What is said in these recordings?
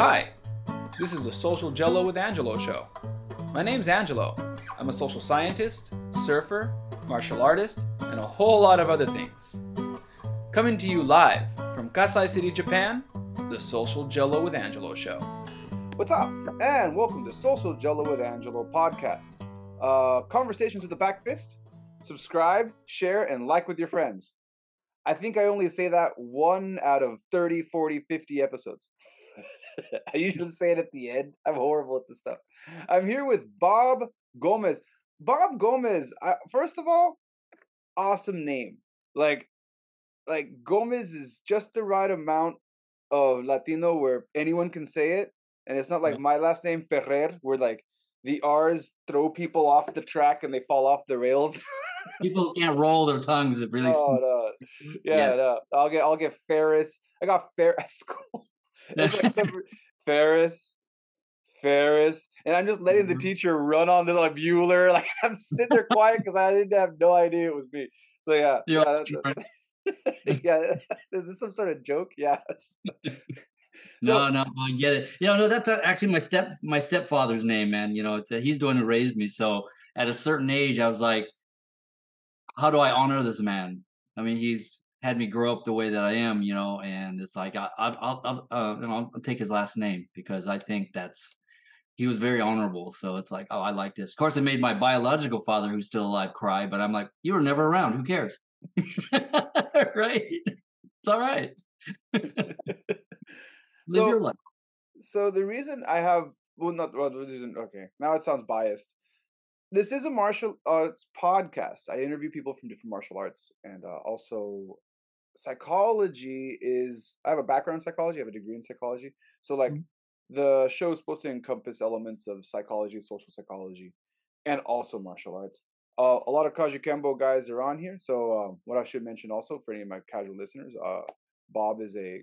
Hi, this is the Social Jello with Angelo show. My name's Angelo. I'm a social scientist, surfer, martial artist, and a whole lot of other things. Coming to you live from Kasai City, Japan, the Social Jello with Angelo show. What's up? And welcome to Social Jello with Angelo podcast. Uh, conversations with the back fist. Subscribe, share, and like with your friends. I think I only say that one out of 30, 40, 50 episodes. I usually say it at the end. I'm horrible at this stuff. I'm here with Bob Gomez. Bob Gomez, I, first of all, awesome name. Like, like Gomez is just the right amount of Latino where anyone can say it, and it's not like mm-hmm. my last name Ferrer, where like the R's throw people off the track and they fall off the rails. People can't roll their tongues. It really. Oh no, yeah, Yeah. no. I'll get, I'll get Ferris. I got Ferris like Ferris, Ferris, and I'm just letting the Mhm. teacher run on to like Bueller. Like I'm sitting there quiet because I didn't have no idea it was me. So yeah, You're yeah, that- yeah. Is this some sort of joke? Yeah. no, no, I get it. You know, no, that's uh, actually my step my stepfather's name, man. You know, he's the one who raised me. So at a certain age, I was like, how do I honor this man? I mean, he's had me grow up the way that I am, you know, and it's like I, I'll, I'll, uh, you know, I'll take his last name because I think that's he was very honorable. So it's like, oh, I like this. Of course, it made my biological father, who's still alive, cry. But I'm like, you were never around. Who cares? right? It's all right. Live So- your life. so the reason I have well not well this isn't okay now it sounds biased. This is a martial arts podcast. I interview people from different martial arts and uh, also psychology is I have a background in psychology. I have a degree in psychology. So like Mhm. the show is supposed to encompass elements of psychology, social psychology, and also martial arts. Uh, a lot of Kajukenbo guys are on here. So um, what I should mention also for any of my casual listeners, uh, Bob is a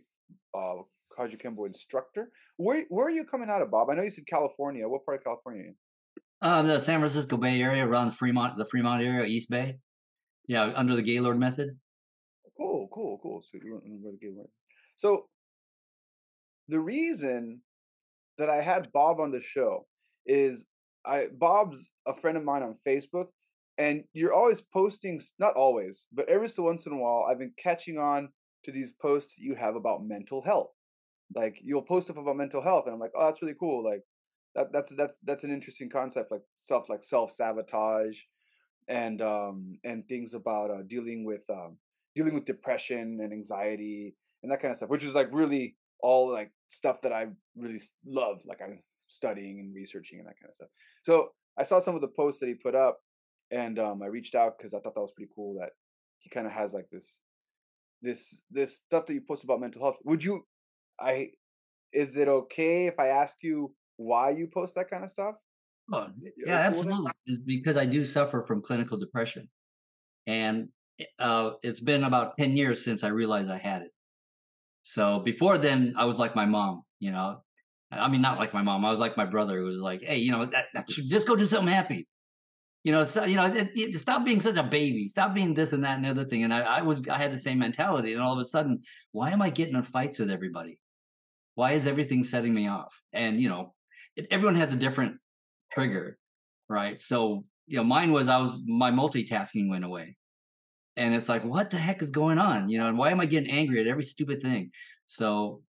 uh, Kajukenbo instructor. Where where are you coming out of, Bob? I know you said California. What part of California? Are you? Uh, the San Francisco Bay Area, around Fremont, the Fremont area, East Bay. Yeah, under the Gaylord method. Cool, cool, cool. So you weren't really good with- So the reason that I had Bob on the show is I Bob's a friend of mine on Facebook, and you're always posting not always, but every so once in a while, I've been catching on to these posts you have about mental health. Like you'll post stuff about mental health, and I'm like, oh, that's really cool. Like that that's that's that's an interesting concept, like self like self sabotage, and um and things about uh, dealing with um dealing with depression and anxiety and that kind of stuff, which is like really all like stuff that I really love. Like I'm studying and researching and that kind of stuff. So I saw some of the posts that he put up, and um, I reached out because I thought that was pretty cool. That he kind of has like this, this, this stuff that you post about mental health. Would you, I, is it okay if I ask you why you post that kind of stuff? Oh, yeah, cool with it? absolutely. Because I do suffer from clinical depression, and uh, it's been about ten years since I realized I had it. So before then, I was like my mom. You know, I mean, not like my mom. I was like my brother, who was like, "Hey, you know, that, that, just go do something happy." You know, so, you know, it, it- stop being such a baby. Stop being this and that and the other thing. And I, I was, I had the same mentality. And all of a sudden, why am I getting in fights with everybody? Why is everything setting me off? And you know, it, everyone has a different trigger, right? So, you know, mine was I was my multitasking went away. And it's like, what the heck is going on? You know, and why am I getting angry at every stupid thing? So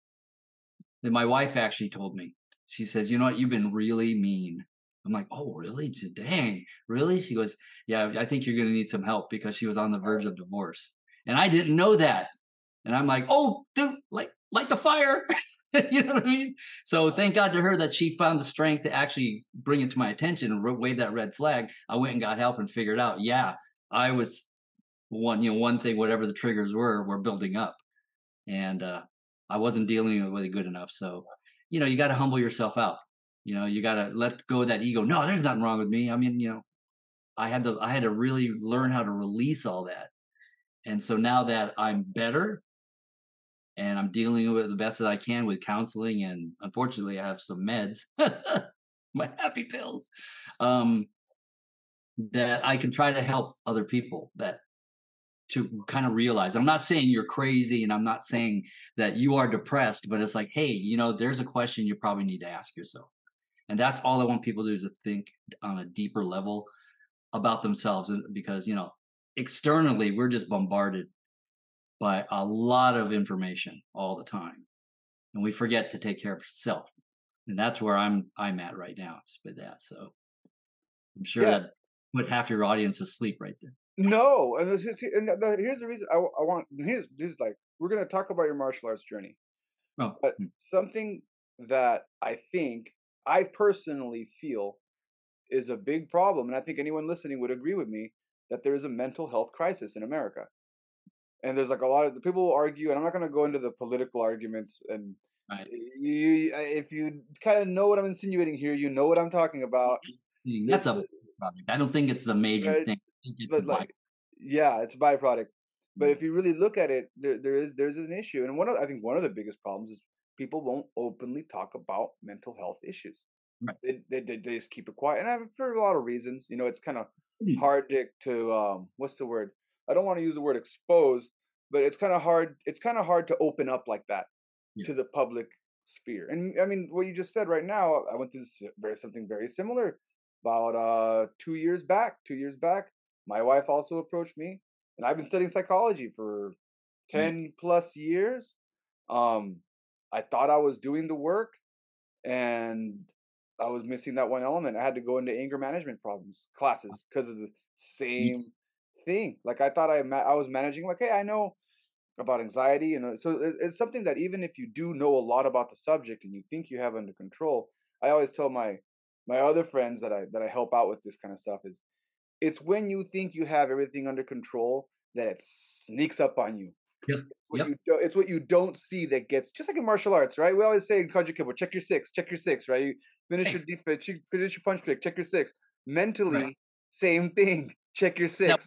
then my wife actually told me, she says, you know what, you've been really mean. I'm like, oh, really? Dang, really? She goes, yeah, I think you're going to need some help because she was on the verge of divorce. And I didn't know that. And I'm like, oh, dude, like, light the fire. you know what I mean? So thank God to her that she found the strength to actually bring it to my attention and wave that red flag. I went and got help and figured out, yeah, I was one, you know, one thing, whatever the triggers were, were building up. And uh, I wasn't dealing with it good enough. So, you know, you got to humble yourself out. You know, you got to let go of that ego. No, there's nothing wrong with me. I mean, you know, I had to, I had to really learn how to release all that. And so now that I'm better and I'm dealing with it the best that I can with counseling, and unfortunately, I have some meds, my happy pills, um, that I can try to help other people that to kind of realize. I'm not saying you're crazy and I'm not saying that you are depressed, but it's like, hey, you know, there's a question you probably need to ask yourself. And that's all I want people to do is to think on a deeper level about themselves because, you know, externally we're just bombarded by a lot of information all the time. And we forget to take care of self. And that's where I'm I'm at right now with that. So I'm sure yeah. that put half your audience asleep right there. No, and, and here's the reason I, I want. Here's, here's like we're gonna talk about your martial arts journey, oh. but hmm. something that I think I personally feel is a big problem, and I think anyone listening would agree with me that there is a mental health crisis in America. And there's like a lot of the people will argue, and I'm not going to go into the political arguments. And right. you, if you kind of know what I'm insinuating here, you know what I'm talking about. That's a I don't think it's the major right? thing. It's like, yeah, it's a byproduct. But if you really look at it, there, there is there's an issue, and one of I think one of the biggest problems is people won't openly talk about mental health issues. Right. They, they, they, they just keep it quiet, and I've for a lot of reasons. You know, it's kind of mm-hmm. hard to, to um, what's the word? I don't want to use the word expose, but it's kind of hard. It's kind of hard to open up like that yeah. to the public sphere. And I mean, what you just said right now, I went through very something very similar about uh two years back. Two years back, my wife also approached me, and I've been studying psychology for mm. 10 mm. plus years. Um, I thought I was doing the work, and I was missing that one element. I had to go into anger management problems classes because of the same thing. Like I thought I ma- I was managing. Like, hey, I know about anxiety, and so it's something that even if you do know a lot about the subject and you think you have under control, I always tell my my other friends that I that I help out with this kind of stuff is it's when you think you have everything under control that it sneaks up on you. Yeah. It's what, yep. you do, it's what you don't see that gets just like in martial arts, right? We always say in Kajukenbo, check your six, check your six, right? You finish hey. your defense, finish your punch trick, check your six. Mentally, right. same thing. Check your six.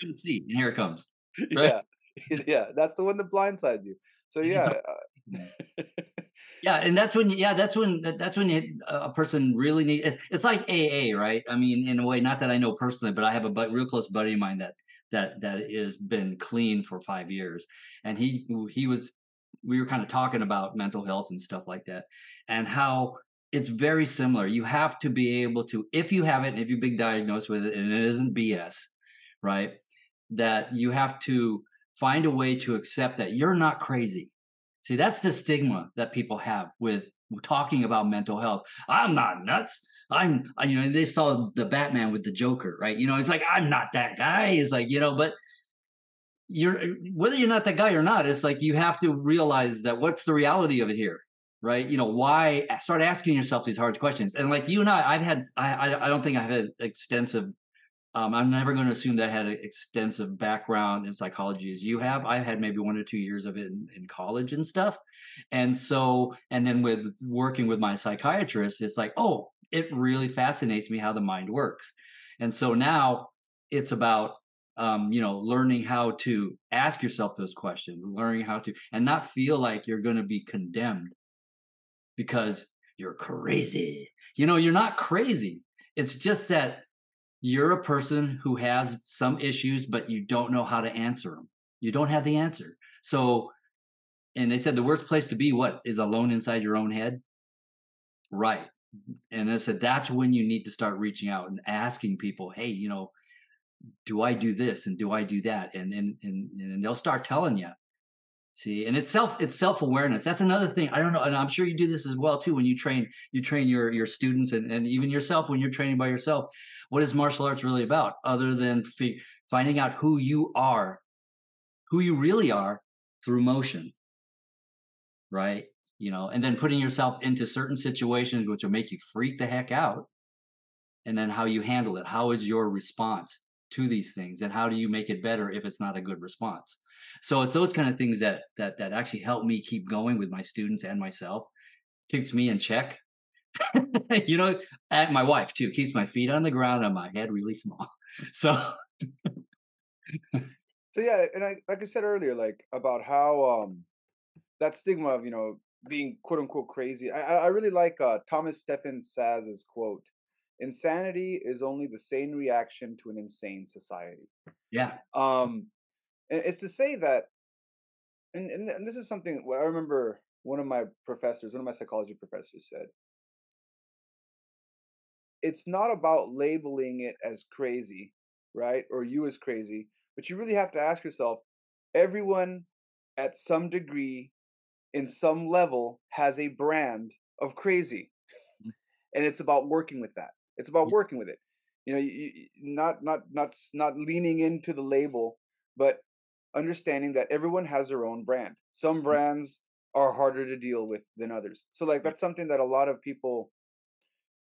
you see, and here it comes. Right? Yeah, yeah. That's the one that blindsides you. So yeah. Uh, yeah and that's when yeah that's when that's when you, a person really need it's like aa right? I mean in a way not that i know personally but i have a but, real close buddy of mine that that that has been clean for five years. And he he was we were kind of talking about mental health and stuff like that and how it's very similar. You have to be able to if you have it if you've been diagnosed with it and it isn't bs right that you have to find a way to accept that you're not crazy See, that's the stigma that people have with talking about mental health. I'm not nuts. I'm, you know, they saw the Batman with the Joker, right? You know, it's like, I'm not that guy. It's like, you know, but you're, whether you're not that guy or not, it's like you have to realize that what's the reality of it here, right? You know, why start asking yourself these hard questions. And like you and I, I've had, I, I don't think I've had extensive um, I'm never going to assume that I had an extensive background in psychology as you have. I had maybe one or two years of it in, in, college and stuff. And so, and then with working with my psychiatrist, it's like, oh, it really fascinates me how the mind works. And so now it's about, um, you know, learning how to ask yourself those questions, learning how to, and not feel like you're going to be condemned because you're crazy. You know, you're not crazy. It's just that you're a person who has some issues, but you don't know how to answer them. You don't have the answer. So, and they said the worst place to be, what is alone inside your own head? Right. And they said that's when you need to start reaching out and asking people, hey, you know, do I do this and do I do that? And and and, and they'll start telling you. See, and it's self it's self awareness. That's another thing. I don't know, and I'm sure you do this as well too when you train you train your your students and, and even yourself when you're training by yourself. What is martial arts really about, other than finding out who you are, who you really are through motion, right? You know, and then putting yourself into certain situations which will make you freak the heck out, and then how you handle it. How is your response to these things, and how do you make it better if it's not a good response? So it's those kind of things that that that actually help me keep going with my students and myself, keeps me in check. you know, and my wife too keeps my feet on the ground and my head really small. So So yeah, and I like I said earlier, like about how um that stigma of, you know, being quote unquote crazy. I I really like uh Thomas stephen Szasz's quote. Insanity is only the sane reaction to an insane society. Yeah. Um, and it's to say that, and, and and this is something what I remember one of my professors, one of my psychology professors said. It's not about labeling it as crazy, right? Or you as crazy, but you really have to ask yourself everyone at some degree, in some level, has a brand of crazy. And it's about working with that. It's about working with it. You know, you, you- not not not not leaning into the label, but understanding that everyone has their own brand. Some brands are harder to deal with than others. So like that's something that a lot of people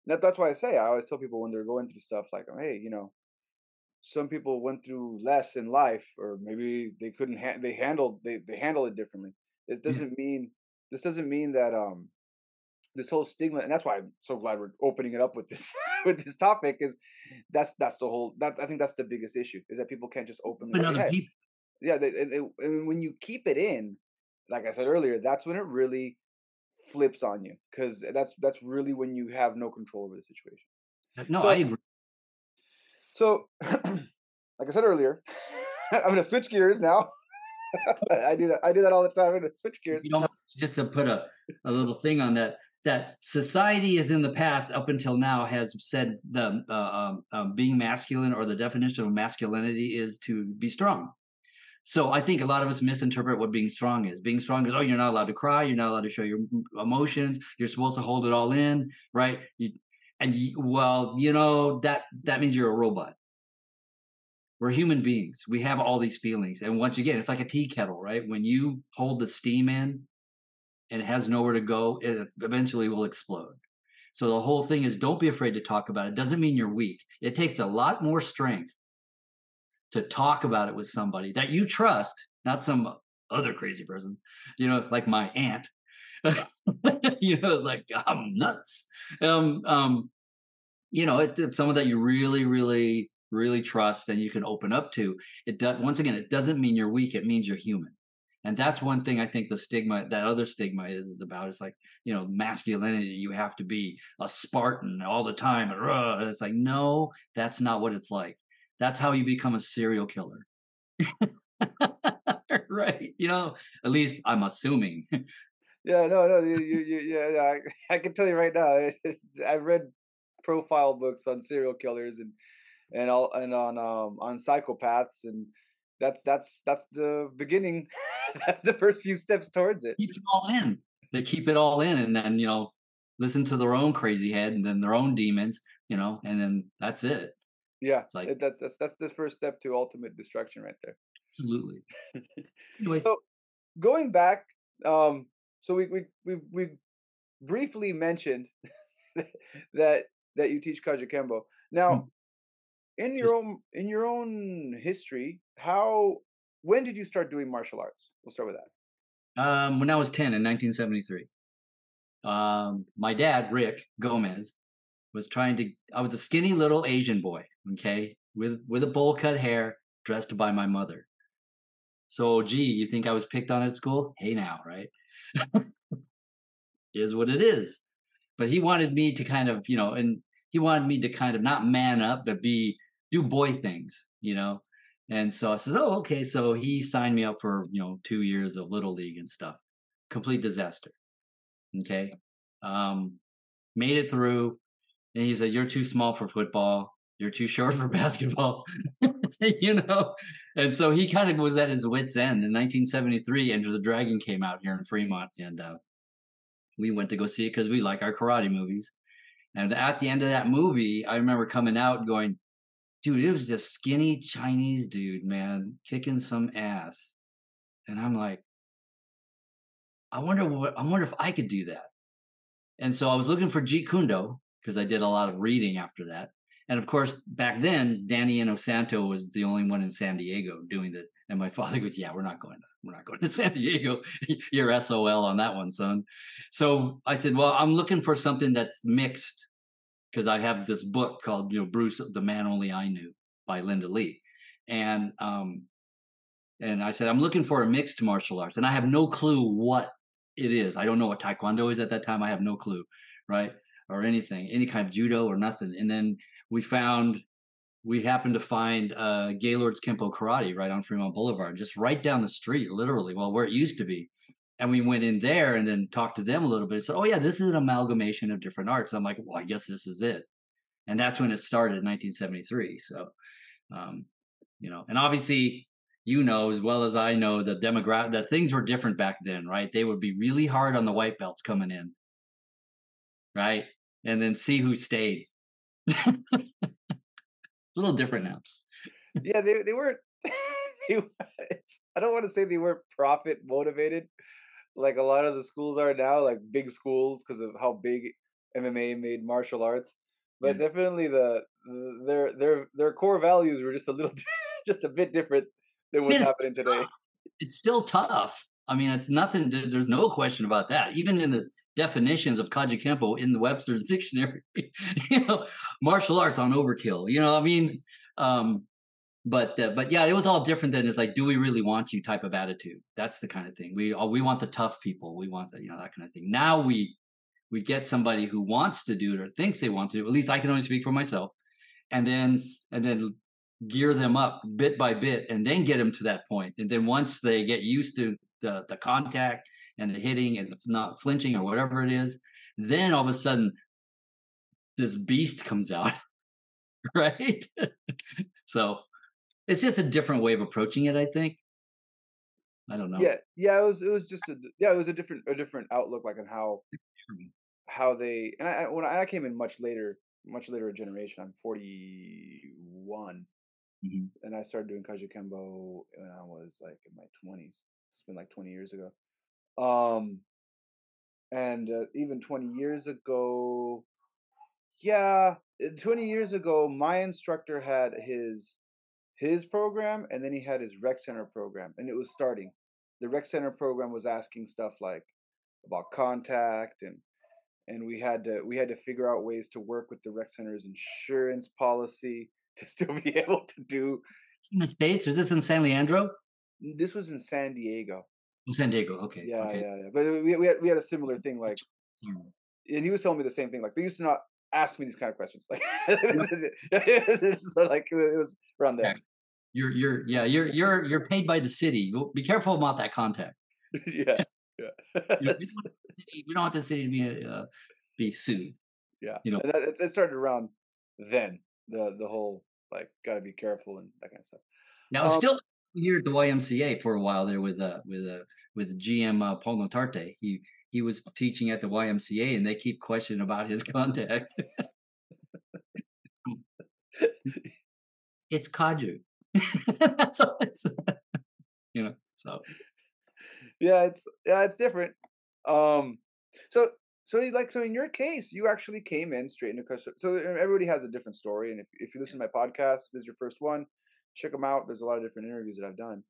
that, that's why I say I always tell people when they're going through stuff like, hey, you know, some people went through less in life, or maybe they couldn't ha- they handled they they handle it differently. It doesn't mean this doesn't mean that um this whole stigma, and that's why I'm so glad we're opening it up with this with this topic. Is that's that's the whole that I think that's the biggest issue is that people can't just open But other people. yeah, they, and, and and when you keep it in, like I said earlier, that's when it really flips on you because that's that's really when you have no control over the situation. No, So- I agree. So, like I said earlier, I'm gonna switch gears now. I do that. I do that all the time. I'm gonna switch gears. You know, just to put a, a little thing on that, that society is in the past up until now has said the uh, um, um, being masculine or the definition of masculinity is to be strong. So I think a lot of us misinterpret what being strong is. Being strong is oh, you're not allowed to cry, you're not allowed to show your emotions, you're supposed to hold it all in, right? You, and you, well, you know that that means you're a robot. We're human beings. We have all these feelings, and once again, it's like a tea kettle, right? When you hold the steam in, and has nowhere to go, it eventually will explode. So the whole thing is don't be afraid to talk about it. Doesn't mean you're weak. It takes a lot more strength to talk about it with somebody that you trust, not some other crazy person, you know, like my aunt. you know, like I'm nuts. Um, um, you know, it, it's someone that you really, really, really trust and you can open up to. It does once again, it doesn't mean you're weak, it means you're human. And that's one thing I think the stigma, that other stigma is, is about. It's like, you know, masculinity, you have to be a Spartan all the time. And it's like, no, that's not what it's like. That's how you become a serial killer. right. You know, at least I'm assuming. Yeah, no, no, you, you, you, yeah, I, I can tell you right now. I've read profile books on serial killers and and all and on um on psychopaths, and that's that's that's the beginning. that's the first few steps towards it. keep it all in. They keep it all in and then, you know, listen to their own crazy head and then their own demons, you know, and then that's it. Yeah, It's like- that's that's that's the first step to ultimate destruction right there. Absolutely. Anyways, So going back, um, so we we we we briefly mentioned that that you teach Kajukenbo. Now, in your Just- own in your own history, how when did you start doing martial arts? We'll start with that. um, when I was 10 in 1973, um, my dad, Rick Gomez, was trying to, I was a skinny little Asian boy, okay, with, with a bowl cut hair, dressed by my mother. So, gee, you think I was picked on at school? Hey, now, right? is what it is. But he wanted me to kind of, you know, and he wanted me to kind of not man up, but be, do boy things, you know? And so I says, oh, okay. So he signed me up for, you know, two years of little league and stuff. Complete disaster. Okay. Um, made it through. And he said, you're too small for football. You're too short for basketball, you know? And so he kind of was at his wit's end. In 1973, Enter the Dragon came out here in Fremont. And uh, we went to go see it because we like our karate movies. And at the end of that movie, I remember coming out going, dude, it was this skinny Chinese dude, man, kicking some ass. And I'm like, I wonder what I wonder if I could do that. And so I was looking for Jeet Kune Do because I did a lot of reading after that. And of course, back then, Danny Inosanto was the only one in San Diego doing that. And my father goes, "Yeah, we're not going to, we're not going to San Diego. You're SOL on that one, son." So I said, "Well, I'm looking for something that's mixed because I have this book called, you know, Bruce, the Man Only I Knew by Linda Lee, and um, and I said I'm looking for a mixed martial arts, and I have no clue what it is. I don't know what Taekwondo is at that time. I have no clue, right? or anything, any kind of judo or nothing. And then we found we happened to find uh, Gaylord's Kempo Karate right on Fremont Boulevard, just right down the street, literally, well, where it used to be. And we went in there and then talked to them a little bit. Said, "Oh yeah, this is an amalgamation of different arts." I'm like, "Well, I guess this is it." And that's when it started in 1973. So, um, you know, and obviously, you know as well as I know the demographic that things were different back then, right? They would be really hard on the white belts coming in, right? And then see who stayed. it's a little different now. yeah, they they weren't. I don't want to say they weren't profit motivated, like a lot of the schools are now, like big schools because of how big MMA made martial arts. But Yeah. definitely the, the their their their core values were just a little just a bit different than what's Yes. happening today. It's still tough. I mean, it's nothing. There's no question about that. Even in the definitions of Kajukenbo in the Webster's dictionary, you know, martial arts on overkill. You know, I mean, um, but uh, but yeah, it was all different than it's like, do we really want you type of attitude? That's the kind of thing. We we want the tough people. We want the, you know that kind of thing. Now we we get somebody who wants to do it or thinks they want to. Do. It. At least I can only speak for myself, and then and then gear them up bit by bit, and then get them to that point. And then once they get used to the the contact and the hitting and the not flinching or whatever it is, then all of a sudden this beast comes out, right? so it's just a different way of approaching it. I think. I don't know. Yeah, yeah, it was it was just a yeah, it was a different a different outlook like on how how they and I when I came in much later, much later generation. I'm 41, Mhm. and I started doing Kajukenbo when I was like in my 20s. It's been like 20 years ago. Um, and uh, even 20 years ago, yeah, uh, 20 years ago, my instructor had his his program, and then he had his rec center program, and it was starting. The rec center program was asking stuff like about contact and and we had to we had to figure out ways to work with the rec center's insurance policy to still be able to do in the states. Is this in San Leandro? this was in San Diego. Oh, San Diego. Okay. Yeah, okay. yeah, yeah. But we we had, we had a similar thing like Sorry. and he was telling me the same thing like they used to not ask me these kind of questions like it's like it was around there. You're you're yeah you're you're you're paid by the city. Be careful about that contact. yeah. You Yeah. know, we, don't want the city, we don't want the city to be uh, be sued. yeah. you know. And that, it- started around then. The the whole like got to be careful and that kind of stuff. Now Um, still here at the YMCA for a while there with uh with uh with GM uh, Paul Notarte. He he was teaching at the YMCA and they keep questioning about his contact. it's Kaju. That's all it's you know. So. Yeah it's yeah it's different. Um so so you- like so in your case you actually came in straight into custom so everybody has a different story and if, if you listen to my podcast this is your first one check them out there's a lot of different interviews that i've done.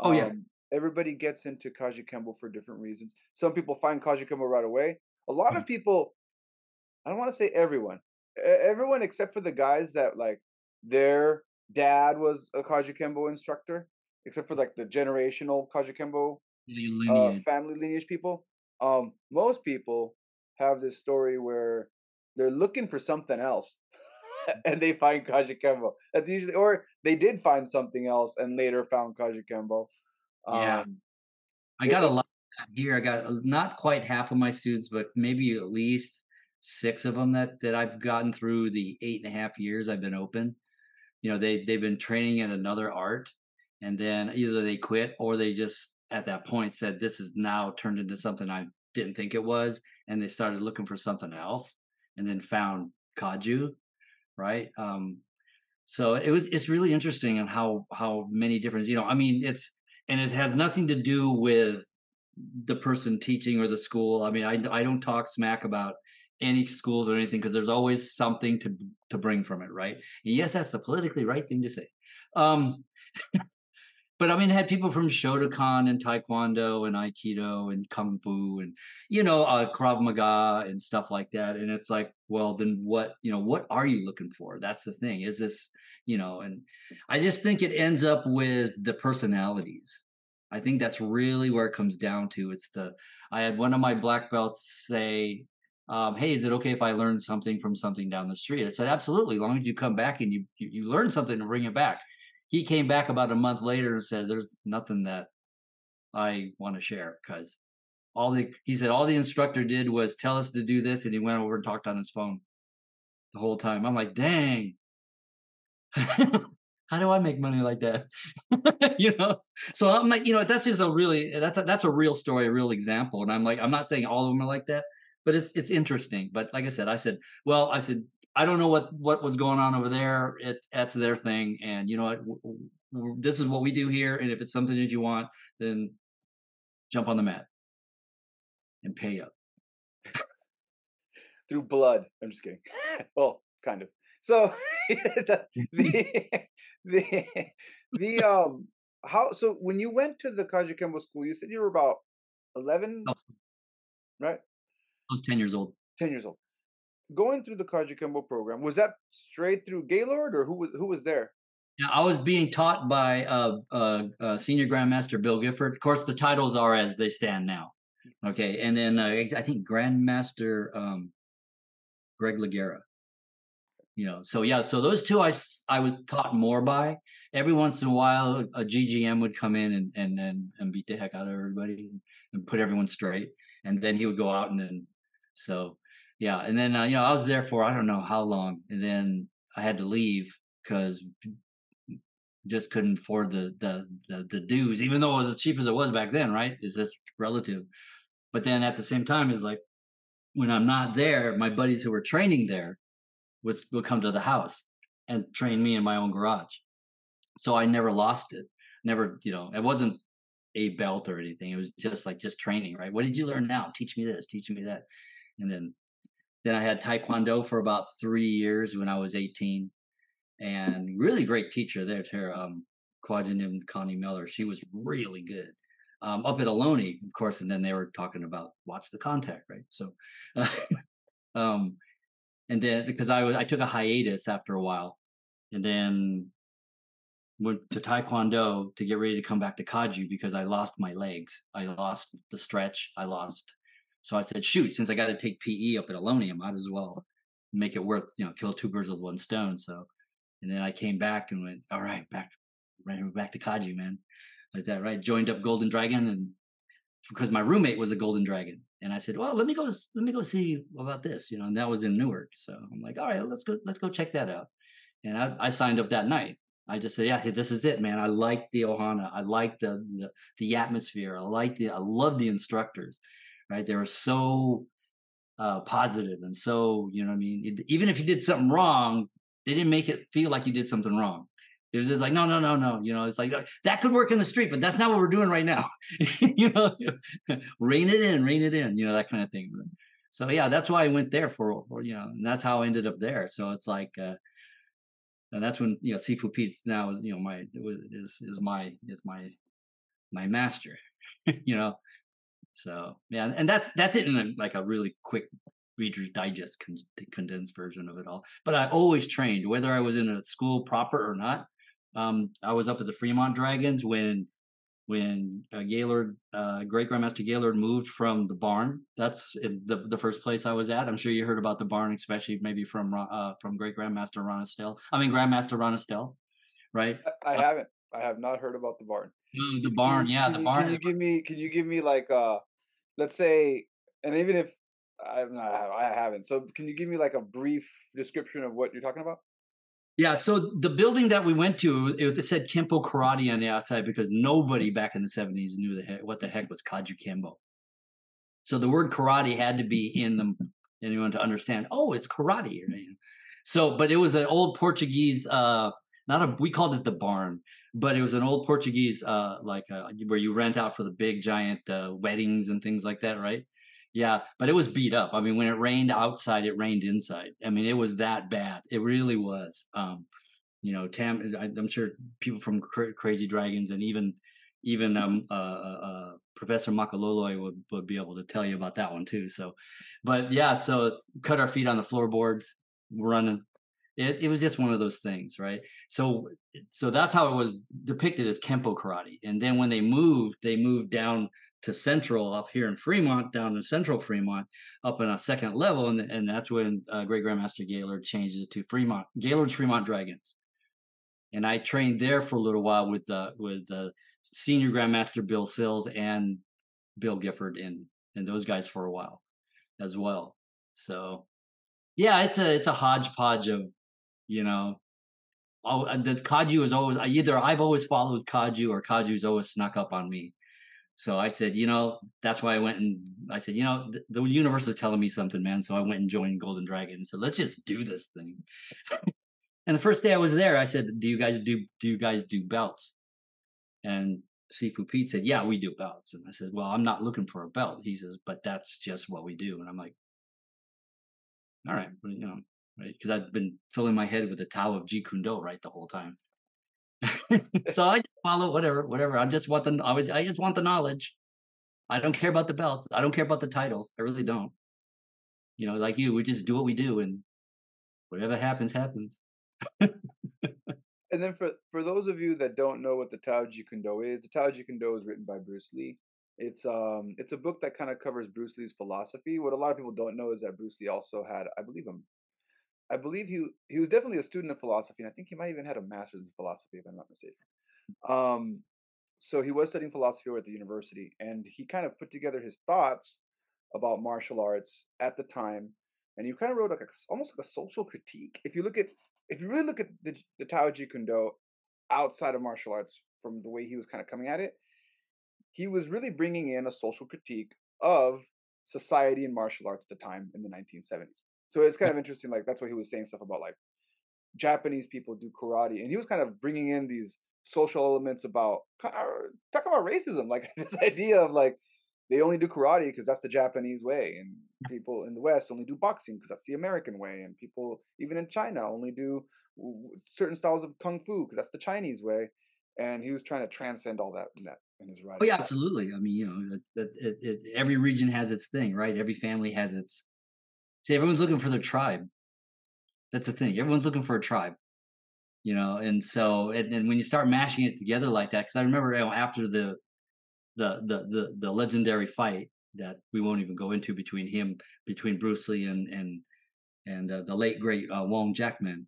Oh, yeah. Um, everybody gets into Kajukenbo for different reasons. Some people find Kajukenbo right away. A lot of people i don't want to say everyone everyone except for the guys that like their dad was a Kajukenbo instructor except for like the generational Kajukenbo uh, family lineage people. Um, most people have this story where they're looking for something else, and they find Kajukenbo. That's usually, or they did find something else and later found Kajukenbo. Yeah. Um, I got a lot of that here. I got uh, not quite half of my students, but maybe at least six of them that that I've gotten through the eight and a half years I've been open. You know, they they've been training in another art, and then either they quit or they just at that point said this is now turned into something I didn't think it was, and they started looking for something else, and then found Kaju, right? Um, so it was it's really interesting on how how many different you know I mean it's and it has nothing to do with the person teaching or the school. I mean, I I don't talk smack about any schools or anything because there's always something to to bring from it, right? And yes, that's the politically right thing to say. Um, but I mean, I had people from Shotokan and Taekwondo and Aikido and Kung Fu and you know uh, Krav Maga and stuff like that. And it's like, well, then what? You know, what are you looking for? That's the thing. Is this you know? And I just think it ends up with the personalities. I think that's really where it comes down to. It's the I had one of my black belts say, um, hey, is it okay if I learn something from something down the street? I said, absolutely, as long as you come back and you, you, you learn something to bring it back. He came back about a month later and said, there's nothing that I want to share because all the, he said, all the instructor did was tell us to do this. And he went over and talked on his phone the whole time. I'm like, dang. How do I make money like that? you know, so I'm like, you know, that's just a really that's a, that's a real story, a real example. And I'm like, I'm not saying all of them are like that, but it's it's interesting. But like I said, I said, well, I said, I don't know what what was going on over there. It that's their thing, and you know what, w- w- this is what we do here. And if it's something that you want, then jump on the mat and pay up. through blood. I'm just kidding. well, kind of. So the, the the the um how so when you went to the Kajukenbo school, you said you were about 11, Oh. right? I was ten years old. 10 years old. Going through the Kajukenbo program, was that straight through Gaylord or who was who was there? Yeah, I was being taught by uh, uh, uh, Senior Grandmaster Bill Gifford. Of course, the titles are as they stand now. Okay, and then uh, I think Grandmaster um, Greg Lagera. You know, so yeah, so those two I, I was taught more by. Every once in a while, a GGM would come in and and and, and beat the heck out of everybody and put everyone straight, and then he would go out and then so yeah, and then uh, you know I was there for I don't know how long, and then I had to leave because just couldn't afford the, the the the dues, even though it was as cheap as it was back then, right? Is just relative. But then at the same time, is like when I'm not there, my buddies who were training there would would come to the house and train me in my own garage. So I never lost it. Never, you know, it wasn't a belt or anything. It was just like just training, right? What did you learn now? Teach me this, teach me that. And then then I had Taekwondo for about three years when I was 18 and really great teacher there to um Kwanjangnim Connie Miller. She was really good. Um, up at Ohlone, of course, and then they were talking about watch the contact, right? So, um, and then because I was I took a hiatus after a while, and then went to Taekwondo to get ready to come back to Kaju because I lost my legs. I lost the stretch. I lost. So I said, shoot, since I got to take PE up at Ohlone, I might as well make it worth, you know, kill two birds with one stone. So, and then I came back and went, all right, back, right, back to Kaji, man, like that, right? Joined up Golden Dragon, and because my roommate was a Golden Dragon, and I said, well, let me go, let me go see about this, you know, and that was in Newark. So I'm like, all right, let's go, let's go check that out. And I, I signed up that night. I just said, yeah, hey, this is it, man. I like the Ohana. I like the, the the atmosphere. I like the, I love the instructors, right? They were so uh, positive and so, you know what I mean? It- even if you did something wrong, they didn't make it feel like you did something wrong. It was just like, no, no, no, no. You know, it's like that could work in the street, but that's not what we're doing right now. you know, rein it in, rein it in, you know, that kind of thing. So yeah, that's why I went there for, for you know, and that's how I ended up there. So it's like, uh, and that's when you know Sifu Pete now is you know my is is my is my my master, you know. So yeah, and that's that's it in a, like a really quick Reader's Digest con- condensed version of it all. But I always trained, whether I was in a school proper or not. Um, I was up at the Fremont Dragons when when uh, Gaylord, uh, Great Grandmaster Gaylord, moved from the barn. That's in the the first place I was at. I'm sure you heard about the barn, especially maybe from uh, from Great Grandmaster Ron Estelle. I mean Grandmaster Ron Estelle, right? I, I haven't. I have not heard about the barn. Mm, The barn, yeah, can the barn Can you give me? Can you give me like uh, let's say, and even if I've not, I haven't. So can you give me like a brief description of what you're talking about? Yeah, so the building that we went to, it was it said Kempo Karate on the outside because nobody back in the seventies knew the heck, what the heck was Kaju Kempo. So the word karate had to be in them, anyone to understand. Oh, it's karate. So, but it was an old Portuguese, uh, not a we called it the barn, but it was an old Portuguese, uh, like uh, where you rent out for the big giant uh, weddings and things like that, right? Yeah, but it was beat up. I mean, when it rained outside, it rained inside. I mean, it was that bad. It really was. Um, you know, Tam. I, I'm sure people from Cra- Crazy Dragons and even even um, uh, uh, uh, Professor Makaloloi would, would be able to tell you about that one too. So, but yeah, so cut our feet on the floorboards, running, It, it was just one of those things, right? So so that's how it was depicted as Kempo karate. And then when they moved, they moved down to Central up here in Fremont, down in Central Fremont, up in a second level, and and that's when uh, Great Grandmaster Gaylord changed it to Fremont Gaylord's Fremont Dragons. And I trained there for a little while with the with the senior Grandmaster Bill Sills and Bill Gifford and and those guys for a while as well. So yeah, it's a it's a hodgepodge of you know. Oh, the Kaju is always either I've always followed Kaju or Kaju's always snuck up on me. So I said, you know, that's why I went and I said, you know, the, the universe is telling me something, man. So I went and joined Golden Dragon and said, let's just do this thing. and the first day I was there, I said, do you guys do do you guys do belts? And Sifu Pete said, yeah, we do belts. And I said, well, I'm not looking for a belt. He says, but that's just what we do. And I'm like, all right, you know, right? Because I've been filling my head with the Tao of Jeet Kune Do right the whole time. so I just follow whatever, whatever. I just want the, I, I just want the knowledge. I don't care about the belts. I don't care about the titles. I really don't. You know, like you, we just do what we do, and whatever happens, happens. and then for for those of you that don't know what the Tao Jeet Kune Do is, the Tao Jeet Kune Do is written by Bruce Lee. It's um it's a book that kind of covers Bruce Lee's philosophy. What a lot of people don't know is that Bruce Lee also had, I believe him, I believe he he was definitely a student of philosophy, and I think he might even had a master's in philosophy, if I'm not mistaken. Um, so he was studying philosophy at the university, and he kind of put together his thoughts about martial arts at the time, and he kind of wrote like a, almost like a social critique. If you look at if you really look at the, the Tao Jeet Kune Do outside of martial arts from the way he was kind of coming at it, he was really bringing in a social critique of society and martial arts at the time in the 1970s. So it's kind of interesting. Like that's what he was saying stuff about like Japanese people do karate, and he was kind of bringing in these social elements about kind of uh, talking about racism, like this idea of like they only do karate because that's the Japanese way, and people in the West only do boxing because that's the American way, and people even in China only do certain styles of kung fu because that's the Chinese way. And he was trying to transcend all that in that in his writing. Oh yeah, absolutely. I mean, you know, that, it, it, every region has its thing, right? Every family has its. See, everyone's looking for their tribe. That's the thing. Everyone's looking for a tribe, you know. And so, and, and when you start mashing it together like that, because I remember you know, after the, the the the the legendary fight that we won't even go into between him, between Bruce Lee and and and uh, the late great uh, Wong Jack Man.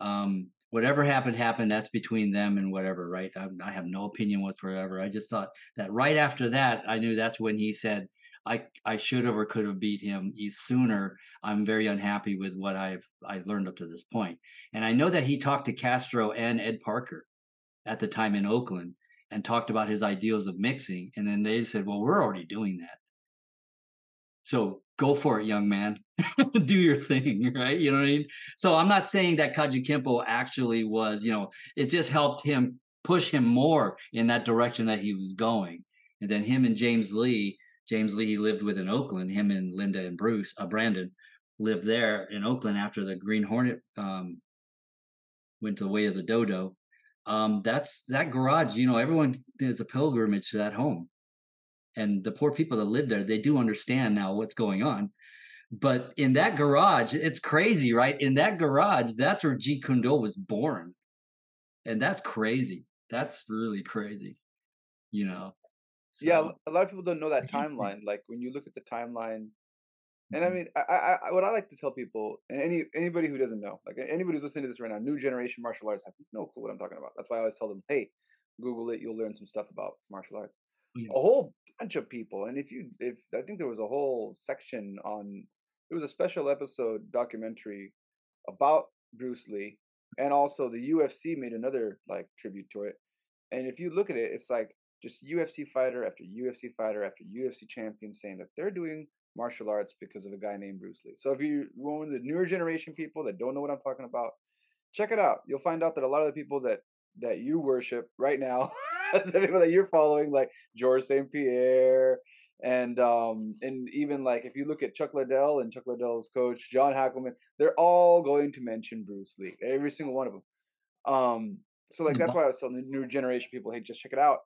Um, whatever happened happened that's between them and whatever right I, I, have no opinion whatsoever i just thought that right after that i knew that's when he said i i should have or could have beat him sooner i'm very unhappy with what i've i've learned up to this point and i know that he talked to castro and ed parker at the time in oakland and talked about his ideals of mixing and then they said well we're already doing that so go for it, young man. Do your thing, right? You know what I mean? So I'm not saying that Kajukenbo actually was, you know, it just helped him push him more in that direction that he was going. And then him and James Lee, James Lee lived with in Oakland, him and Linda and Bruce, uh, Brandon lived there in Oakland after the Green Hornet um, went to the way of the dodo. Um, that's that garage, you know, everyone is a pilgrimage to that home. And the poor people that live there they do understand now what's going on. But in that garage it's crazy right? In that garage that's where Jeet Kune Do was born. And that's crazy. That's really crazy you know so, yeah a lot of people don't know that timeline like when you look at the timeline and I mm-hmm. mean, I, I, what I like to tell people, and any anybody who doesn't know, like anybody who's listening to this right now, new generation martial arts have no clue what I'm talking about. That's why I always tell them, hey, Google it, you'll learn some stuff about martial arts. Yeah. A whole bunch of people. And if you, if I think there was a whole section on, it was a special episode documentary about Bruce Lee, and also the UFC made another like tribute to it. And if you look at it, it's like just UFC fighter after UFC fighter after UFC champion saying that they're doing martial arts because of a guy named Bruce Lee. So if you're one of the newer generation people that don't know what I'm talking about, check it out. You'll find out that a lot of the people that that you worship right now the people that you're following, like George St. Pierre, and um, and even like if you look at Chuck Liddell and Chuck Liddell's coach John Hackleman, they're all going to mention Bruce Lee, every single one of them. Um, so like that's why I was telling the new generation people, hey, just check it out.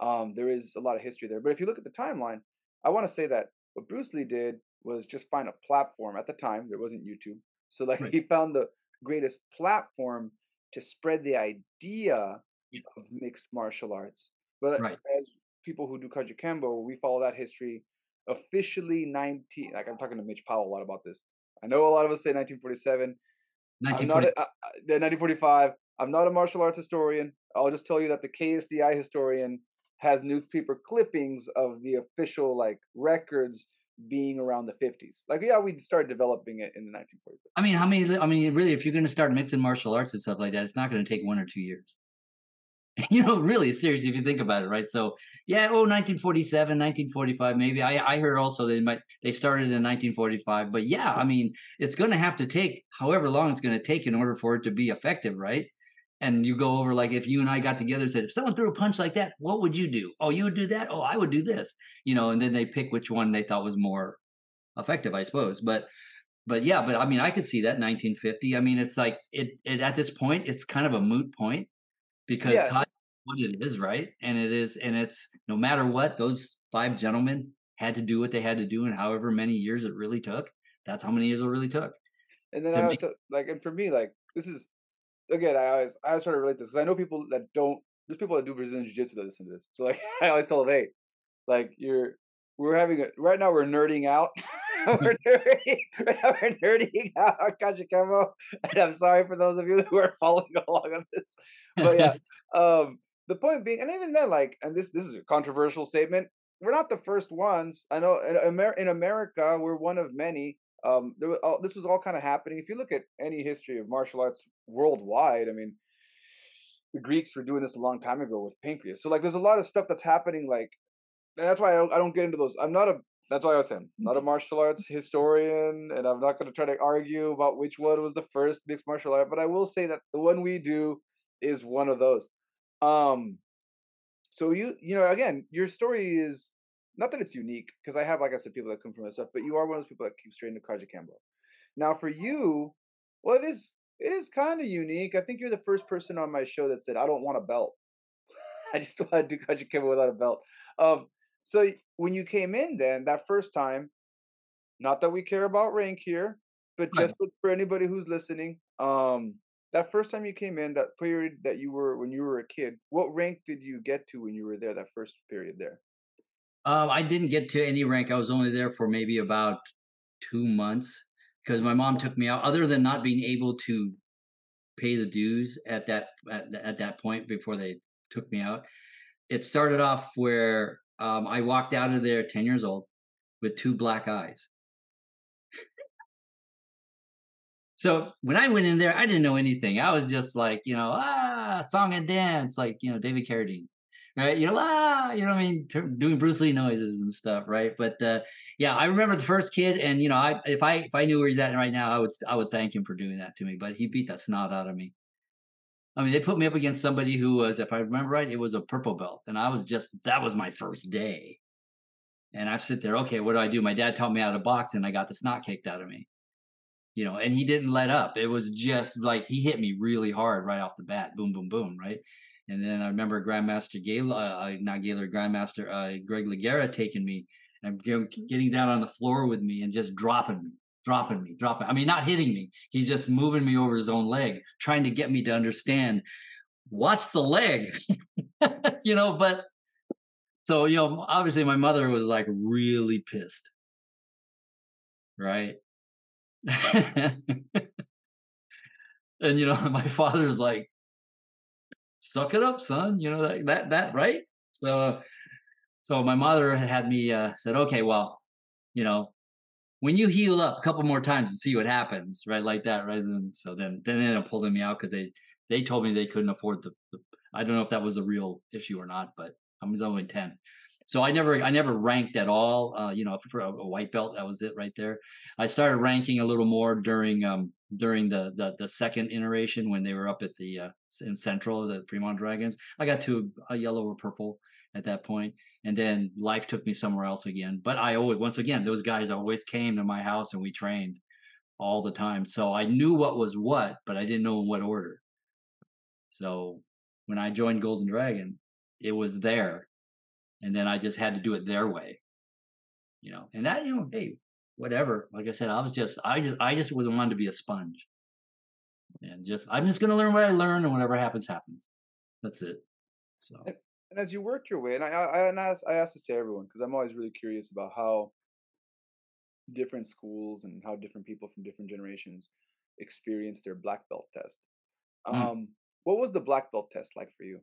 Um, there is a lot of history there. But if you look at the timeline, I want to say that what Bruce Lee did was just find a platform. At the time, there wasn't YouTube, so like right. he found the greatest platform to spread the idea Yeah. of mixed martial arts. But Right. as people who do Kajukenbo, we follow that history officially 19 like I'm talking to Mitch Powell a lot about this. I know a lot of us say 1947. I'm not 1940. a, uh, uh, the 1945. I'm not a martial arts historian. I'll just tell you that the KSDI historian has newspaper clippings of the official like records being around the 50s. Like yeah, we started developing it in the 1940s. I mean, how many? I mean, really, if you're going to start mixing martial arts and stuff like that, it's not going to take one or two years. you know, really, seriously, if you think about it, right? So, yeah, oh, 1947, 1945, maybe. I, I heard also they might they started in 1945, but yeah, I mean, it's going to have to take however long it's going to take in order for it to be effective, right? And you go over like if you and I got together and said, if someone threw a punch like that, what would you do? Oh, you would do that. Oh, I would do this. You know, and then they pick which one they thought was more effective, I suppose. But but yeah, but I mean, I could see that 1950. I mean, it's like it, it at this point, it's kind of a moot point because Yeah. What it is, right? And it is, and it's no matter what, those five gentlemen had to do what they had to do, and however many years it really took, that's how many years it really took. And then I also like, and for me, like this is again, I always I always try to relate this because I know people that don't. There's people that do Brazilian Jiu Jitsu that listen to this. So like, I always tell them, hey, like you're we're having a right now we're nerding out. we're nerding, right now we're nerding out on Kajukenbo, and I'm sorry for those of you who are following along on this. But yeah, um, the point being, and even then, like, and this this is a controversial statement. We're not the first ones. I know in, Amer- in America, we're one of many um there was all, this was all kind of happening. If you look at any history of martial arts worldwide i mean the greeks were doing this a long time ago with pankration so like there's a lot of stuff that's happening like and that's why I don't, I don't get into those. I'm not a that's why i was saying not a martial arts historian and i'm not going to try to argue about which one was the first mixed martial art but i will say that the one we do is one of those. Um so you you know again your story is not that it's unique because I have, like I said, people that come from that stuff, but you are one of those people that keep straight into Kajukenbo. Now, for you, well, it is it is kind of unique. I think you're the first person on my show that said I don't want a belt. I just want to do Kajukenbo without a belt. Um, so when you came in, then that first time, not that we care about rank here, but just for- for anybody who's listening, um, that first time you came in, that period that you were when you were a kid, what rank did you get to when you were there? That first period there. Um, I didn't get to any rank. I was only there for maybe about two months because my mom took me out. Other than not being able to pay the dues at that at, at that point before they took me out, it started off where um, I walked out of there ten years old with two black eyes. So when I went in there, I didn't know anything. I was just like, you know, ah, song and dance, like you know, David Carradine right? You know, ah, you know, what I mean, doing Bruce Lee noises and stuff, right? But uh, yeah, I remember the first kid, and you know, I if I if I knew where he's at right now, I would I would thank him for doing that to me. But he beat the snot out of me. I mean, they put me up against somebody who was, if I remember right, it was a purple belt, and I was just that was my first day. And I sit there, okay, what do I do? My dad taught me how to box, and I got the snot kicked out of me. You know, and he didn't let up. It was just like he hit me really hard right off the bat, boom, boom, boom, right. And then I remember Grandmaster Gaylor, uh, not Gaylor, Grandmaster uh, Greg Lagera taking me and getting down on the floor with me and just dropping me, dropping me, dropping. I mean, not hitting me. He's just moving me over his own leg, trying to get me to understand. Watch the leg, you know. But so you know, obviously, my mother was like really pissed, right? and you know, my father's like, suck it up, son. You know that that that right. So, so my mother had me uh, said, okay, well, you know, when you heal up a couple more times and see what happens, right, like that, right. And so then then they ended up pulling me out because they they told me they couldn't afford the, the. I don't know if that was the real issue or not, but I was only ten. So I never, I never ranked at all. Uh, you know, for a, a white belt, that was it right there. I started ranking a little more during um, during the, the the second iteration when they were up at the uh, in Central, the Fremont Dragons. I got to a, yellow or purple at that point, and then life took me somewhere else again. But I always, once again, those guys always came to my house and we trained all the time. So I knew what was what, but I didn't know in what order. So when I joined Golden Dragon, it was there, and then I just had to do it their way. You know, and that you know, hey, whatever. Like I said, I was just, I just, I just was wanted to be a sponge. and just I'm just gonna learn what I learn, and whatever happens, happens. That's it. So And as you worked your way, and I I, and I ask, I ask this to everyone because I'm always really curious about how different schools and how different people from different generations experience their black belt test. Mm. Um, what was the black belt test like for you?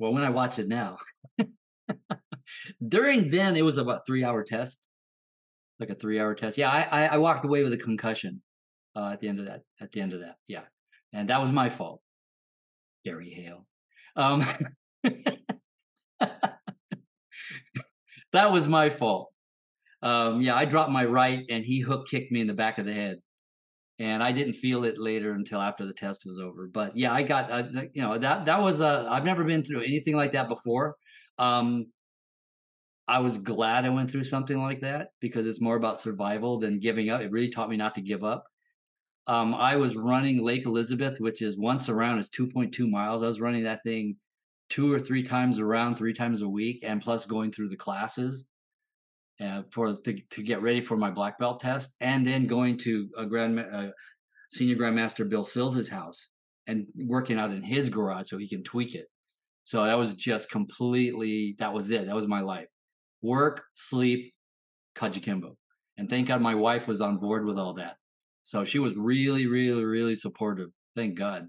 well, when I watch it now, during then it was about three hour test, like a three hour test. Yeah, I I, walked away with a concussion uh, at the end of that. At the end of that, yeah, and that was my fault. Gary Hale. Um, that was my fault. Um, yeah, I dropped my right, and he hook kicked me in the back of the head, and I didn't feel it later until after the test was over. But yeah, I got uh, you know that that was uh, I've never been through anything like that before. Um, I was glad I went through something like that because it's more about survival than giving up. It really taught me not to give up. Um, I was running Lake Elizabeth, which is once around is 2.2 miles. I was running that thing two or three times around, three times a week, and plus going through the classes uh, for to, to get ready for my black belt test, and then going to a grand uh, senior grandmaster Bill Sills's house and working out in his garage so he can tweak it. So that was just completely that was it. That was my life. Work, sleep, Kajukenbo. And thank God my wife was on board with all that. So she was really, really, really supportive. Thank God.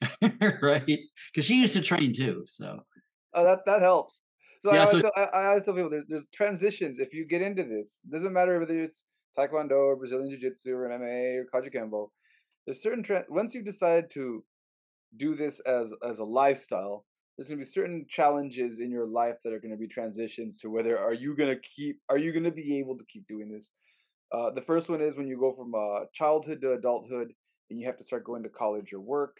right? Because she used to train too. So Oh, that that helps. So, Yeah, I, so- tell, I, always tell people there's there's transitions. If you get into this, doesn't matter whether it's Taekwondo or Brazilian Jiu Jitsu or MMA or Kajukenbo. There's certain tra- once you decide to do this as as a lifestyle, there's gonna be certain challenges in your life that are gonna be transitions to whether are you gonna keep are you gonna be able to keep doing this. Uh, the first one is when you go from uh, childhood to adulthood and you have to start going to college or work.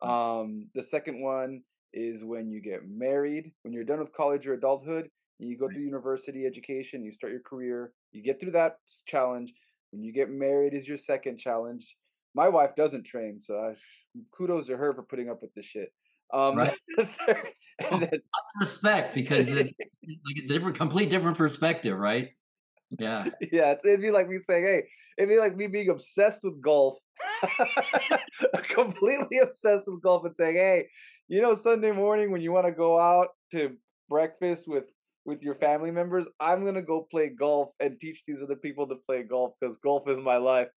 Um, the second one is when you get married, when you're done with college or adulthood, and you go through university education, you start your career, you get through that challenge. When you get married is your second challenge. My wife doesn't train, so I, kudos to her for putting up with this shit. Um, Right. third- then, respect because it's like a different, complete different perspective, right? Yeah. yeah, it's, it'd be like me saying, "Hey," it'd be like me being obsessed with golf, completely obsessed with golf, and saying, "Hey, you know, Sunday morning when you want to go out to breakfast with with your family members, I'm gonna go play golf and teach these other people to play golf because golf is my life."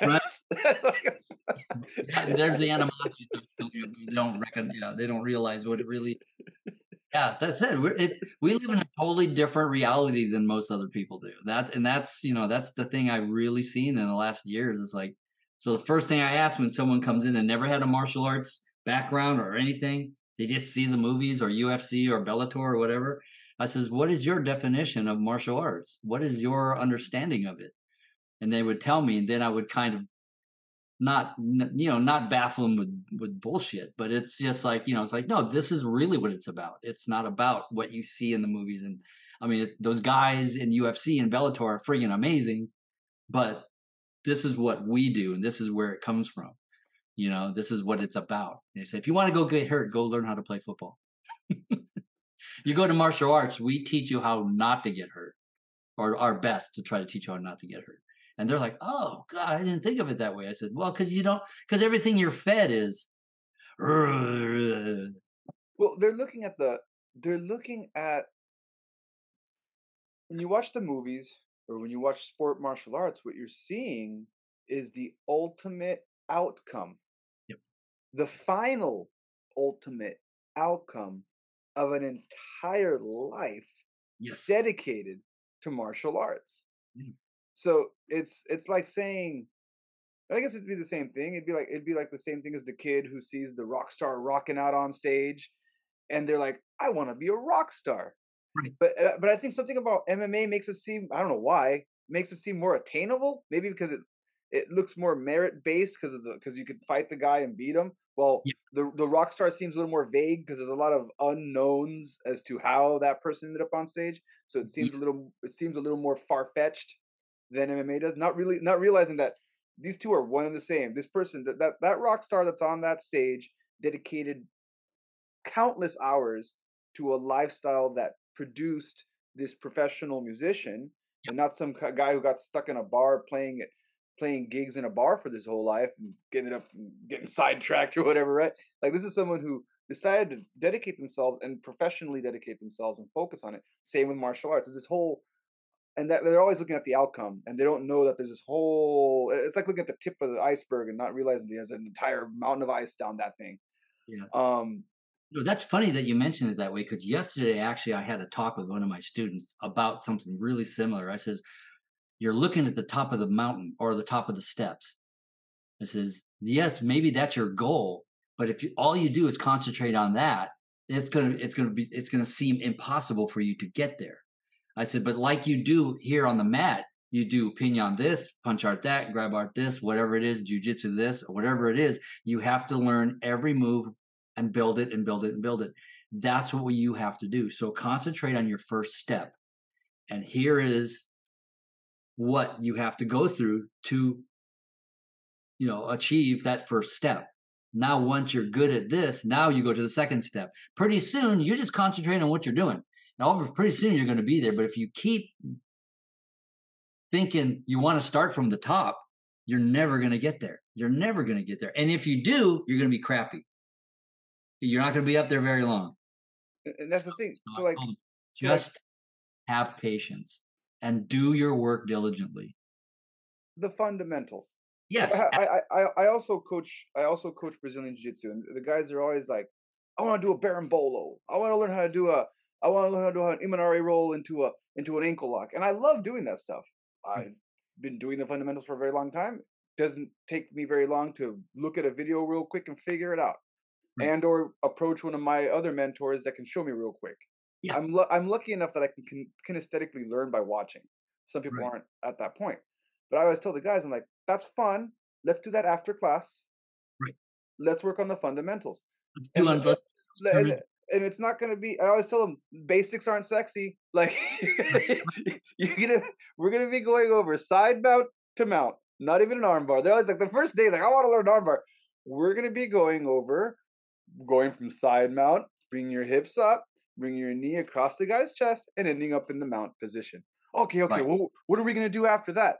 Right. There's the animosity they don't reckon yeah they don't realize what it really yeah that's it. It we live in a totally different reality than most other people do that's and that's you know that's the thing i've really seen in the last years is like so the first thing i ask when someone comes in and never had a martial arts background or anything they just see the movies or ufc or bellator or whatever i says what is your definition of martial arts what is your understanding of it and they would tell me and then i would kind of not you know not baffle them with with bullshit but it's just like you know it's like no this is really what it's about. It's not about what you see in the movies and i mean those guys in ufc and bellator are freaking amazing but this is what we do and this is where it comes from. You know this is what it's about. They say if you want to go get hurt go learn how to play football. You go to martial arts we teach you how not to get hurt or our best to try to teach you how not to get hurt and they're like, "Oh God, I didn't think of it that way." I said, "Well, because you don't, because everything you're fed is." Well, they're looking at the they're looking at when you watch the movies or when you watch sport martial arts, what you're seeing is the ultimate outcome. Yep. The final ultimate outcome of an entire life Yes. dedicated to martial arts. Mm. So it's it's like saying I guess it'd be the same thing. It'd be like it'd be like the same thing as the kid who sees the rock star rocking out on stage, and they're like, "I want to be a rock star." Right. But uh, but I think something about MMA makes it seem I don't know why makes it seem more attainable. Maybe because it it looks more merit based because of the because you could fight the guy and beat him. Well, Yeah. the the rock star seems a little more vague because there's a lot of unknowns as to how that person ended up on stage. So it seems a little it seems a little more far fetched than MMA does. Not really not realizing that these two are one and the same. This person that that, that rock star that's on that stage dedicated countless hours to a lifestyle that produced this professional musician and not some guy who got stuck in a bar playing it playing gigs in a bar for this whole life and getting up and getting sidetracked or whatever, right? Like this is someone who decided to dedicate themselves and professionally dedicate themselves and focus on it. Same with martial arts. There's this whole and that they're always looking at the outcome and they don't know that there's this whole it's like looking at the tip of the iceberg and not realizing there's an entire mountain of ice down that thing. Yeah. Um No, that's funny that you mentioned it that way because yesterday actually I had a talk with one of my students about something really similar. I says, You're looking at the top of the mountain or the top of the steps. I says, Yes, maybe that's your goal, but if you, all you do is concentrate on that, it's gonna it's gonna be it's gonna seem impossible for you to get there. I said, but like you do here on the mat, you do pinion this, punch art that, grab art this, whatever it is, jujitsu this, or whatever it is, you have to learn every move and build it and build it and build it. That's what you have to do. So concentrate on your first step. And here is what you have to go through to you know achieve that first step. Now once you're good at this, now you go to the second step. Pretty soon you're just concentrating on what you're doing. Now pretty soon you're going to be there, but if you keep thinking you want to start from the top, you're never going to get there. You're never going to get there. And if you do, you're going to be crappy. You're not going to be up there very long. and that's the thing. So like so like- Just have patience and do your work diligently. the fundamentals. Yes. I, I, I, I also coach I also coach Brazilian Jiu Jitsu and the guys are always like, I want to do a berimbolo. I want to learn how to do a I want to learn how to do an Imanari roll into a into an ankle lock. And I love doing that stuff. Mm. I've been doing the fundamentals for a very long time. Doesn't take me very long to look at a video real quick and figure it out. And or approach one of my other mentors that can show me real quick. Yeah. I'm lu- I'm lucky enough that I can, kinesthetically learn by watching. Some people Right. aren't at that point. But I always tell the guys, I'm like, that's fun. Let's do that after class. Right. Let's work on the fundamentals. Let's do the- un- let's Le- Turn And, it's not gonna be. I always tell them basics aren't sexy. Like you're gonna, we're gonna be going over side mount to mount, not even an arm bar. They're always like the first day, like I want to learn arm bar. We're gonna be going over, going from side mount, bring your hips up, bring your knee across the guy's chest, and ending up in the mount position. Okay, okay. Right. Well, what are we gonna do after that?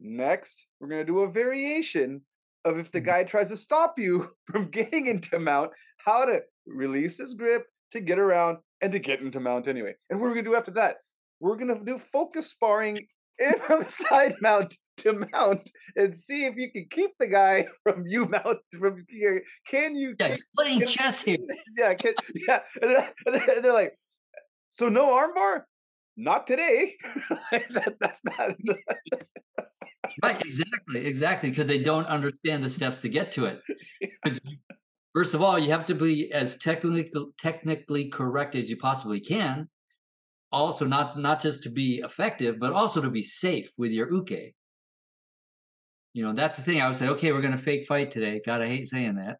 Next, we're gonna do a variation of if the Mhm. guy tries to stop you from getting into mount, how to release his grip to get around and to get into mount anyway. And what are we gonna do after that? We're gonna do focus sparring in from side mount to mount and see if you can keep the guy from you mount from here. Can you? yeah, you're playing can- chess here. yeah, can, yeah. And then- and then- and they're like, so no armbar? Not today. that, that's not. Right, exactly, exactly, because they don't understand the steps to get to it. First of all, you have to be as technically technically correct as you possibly can. Also, not not just to be effective, but also to be safe with your uke. You know, that's the thing. I would say, okay, we're going to fake fight today. God, I hate saying that.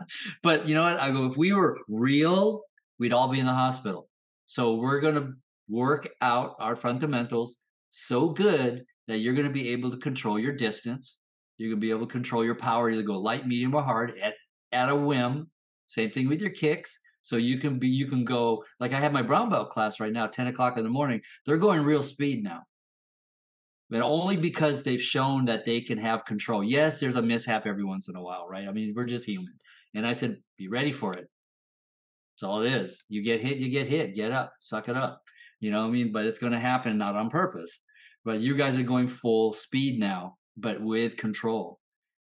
but you know what? I go, if we were real, we'd all be in the hospital. So we're going to work out our fundamentals so good that you're going to be able to control your distance. You're going to be able to control your power, either go light, medium, or hard at, at a whim. Same thing with your kicks. So you can be, you can go, like I have my brown belt class right now, 10 o'clock in the morning. They're going real speed now. But only because they've shown that they can have control. Yes, there's a mishap every once in a while, right? I mean, we're just human. And I said, be ready for it. That's all it is. You get hit, you get hit. Get up, suck it up. You know what I mean? But it's going to happen not on purpose. But you guys are going full speed now, but with control,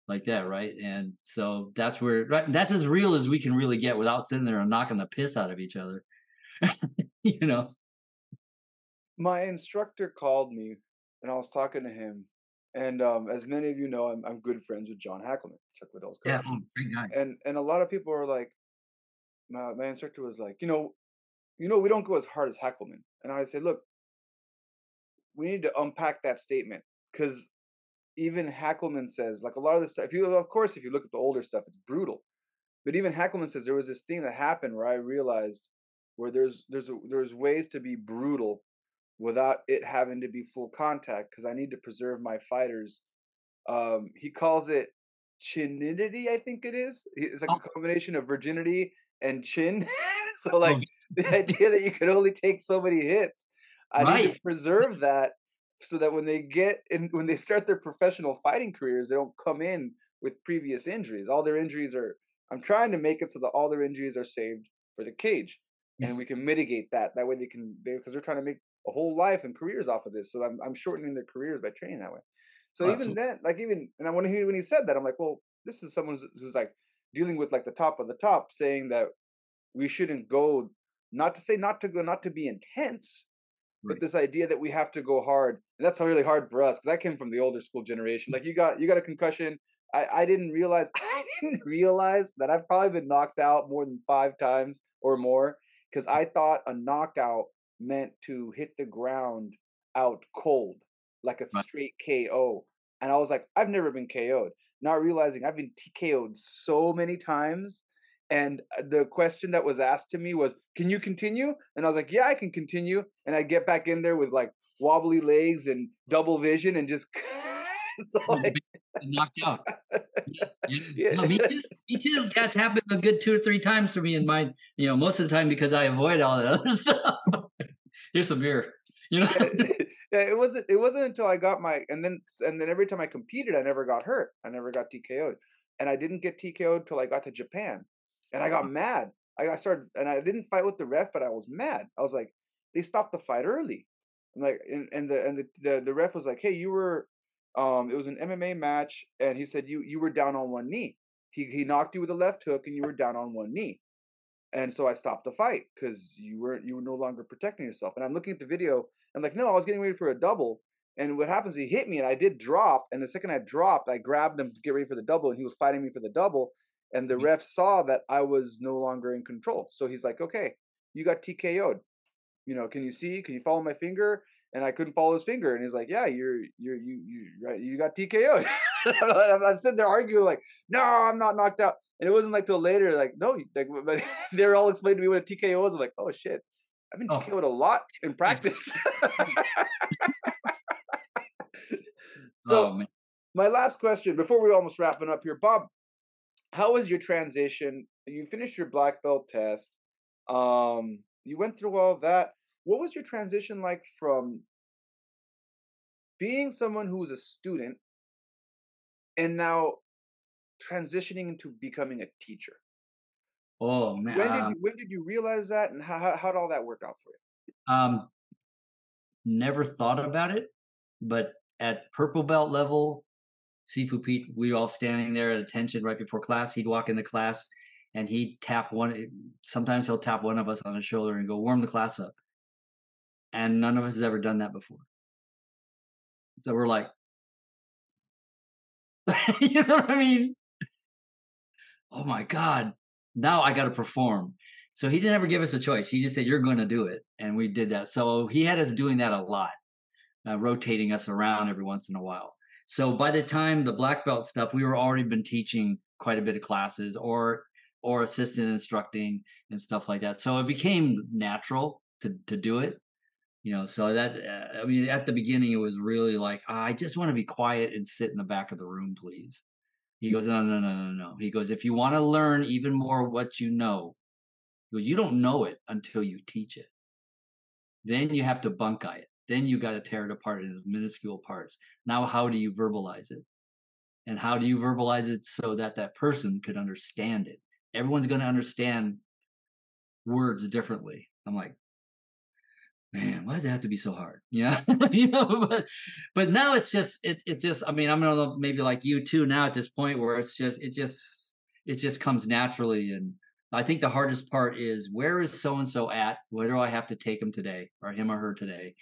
like that, right? And so that's where right, that's as real as we can really get without sitting there and knocking the piss out of each other. you know? my instructor called me and I was talking to him. And um, as many of you know, I'm, I'm good friends with John Hackleman, Chuck Liddell's coach. Yeah, oh, great guy. And and a lot of people are like, my, my instructor was like, you know, you know, we don't go as hard as Hackleman. And I said, look, we need to unpack that statement because even Hackleman says, like a lot of this stuff. If you, of course, if you look at the older stuff, it's brutal. But even Hackleman says there was this thing that happened where I realized where there's there's a, there's ways to be brutal without it having to be full contact because I need to preserve my fighters. Um, he calls it chinidity, I think it is. It's like Oh. a combination of virginity and chin. so like Oh. the idea that you can only take so many hits, I need to preserve that so that when they get in when they start their professional fighting careers, they don't come in with previous injuries. All their injuries are I'm trying to make it so that all their injuries are saved for the cage. Yes. And we can mitigate that. That way they can they because they're trying to make a whole life and careers off of this. So I'm I'm shortening their careers by training that way. So oh, even then, like even and I want to hear when he said that, I'm like, well, this is someone who's, who's like dealing with like the top of the top, saying that we shouldn't go. Not to say not to go, not to be intense, but this idea that we have to go hard, and that's really hard for us because I came from the older school generation. Like you got you got a concussion. I, I didn't realize I didn't realize that I've probably been knocked out more than five times or more because I thought a knockout meant to hit the ground out cold, like a straight KO. And I was like, I've never been KO'd. Not realizing I've been TKO'd so many times. And uh, the question that was asked to me was, Can you continue? And I was like, Yeah, I can continue. And I get back in there with like wobbly legs and double vision and just so like, knocked out. Yeah, yeah. No, me too. Me too. That's happened a good two or three times for me in my, you know, most of the time because I avoid all that other stuff. Here's some beer. You know. yeah, it wasn't. It wasn't until I got my, and then and then every time I competed, I never got hurt. I never got TKO'd, and I didn't get TKO'd till I got to Japan, and I got mad. I started, and I didn't fight with the ref, but I was mad. I was like, they stopped the fight early. I'm like, and, and the and the, the the ref was like, hey, you were um, it was an MMA match, and he said you you were down on one knee. He he knocked you with a left hook, and you were down on one knee. And so I stopped the fight because you weren't you were no longer protecting yourself. And I'm looking at the video. And like, no, I was getting ready for a double. And what happens? He hit me, and I did drop. And the second I dropped, I grabbed him to get ready for the double, and he was fighting me for the double. And the ref saw that I was no longer in control. So he's like, okay, you got TKO'd. You know, can you see? Can you follow my finger? and I couldn't follow his finger. And he's like, "Yeah, you're you're you you right, you got TKO'd. I'm sitting there arguing like, "No, I'm not knocked out." And it wasn't like till later, like, "No," like, but they're all explaining to me what a TKO is. I'm like, "Oh shit, I've been oh. TKO'd a lot in practice." Oh, so, oh, my last question before we almost wrapping up here, Bob, how was your transition? You finished your black belt test. Um, you went through all that what was your transition like from being someone who was a student and now transitioning into becoming a teacher? Oh man! When did you, when did you realize that, and how how did all that work out for you? Um, never thought about it, but at purple belt level, Sifu Pete, we were all standing there at attention right before class. He'd walk into class and he'd tap one. Sometimes he'll tap one of us on the shoulder and go, "Warm the class up." and none of us has ever done that before. So we're like, you know what I mean? Oh my God, now I got to perform. So he didn't ever give us a choice. He just said, You're going to do it. And we did that. So he had us doing that a lot, uh, rotating us around every once in a while. So by the time the black belt stuff, we were already been teaching quite a bit of classes or or assistant instructing and stuff like that. So it became natural to to do it you know so that uh, i mean at the beginning it was really like i just want to be quiet and sit in the back of the room please. He goes no no no no no. He goes if you want to learn even more what you know he goes you don't know it until you teach it. Then you have to bunkai it then you got to tear it apart into minuscule parts. Now how do you verbalize it? And how do you verbalize it so that that person could understand it? Everyone's going to understand words differently. I'm like man, why does it have to be so hard? Yeah, you know, but but now it's just it's it's just I mean I'm gonna maybe like you too now at this point where it's just it just it just comes naturally. And I think the hardest part is where is so and so at? Where do I have to take him today or him or her today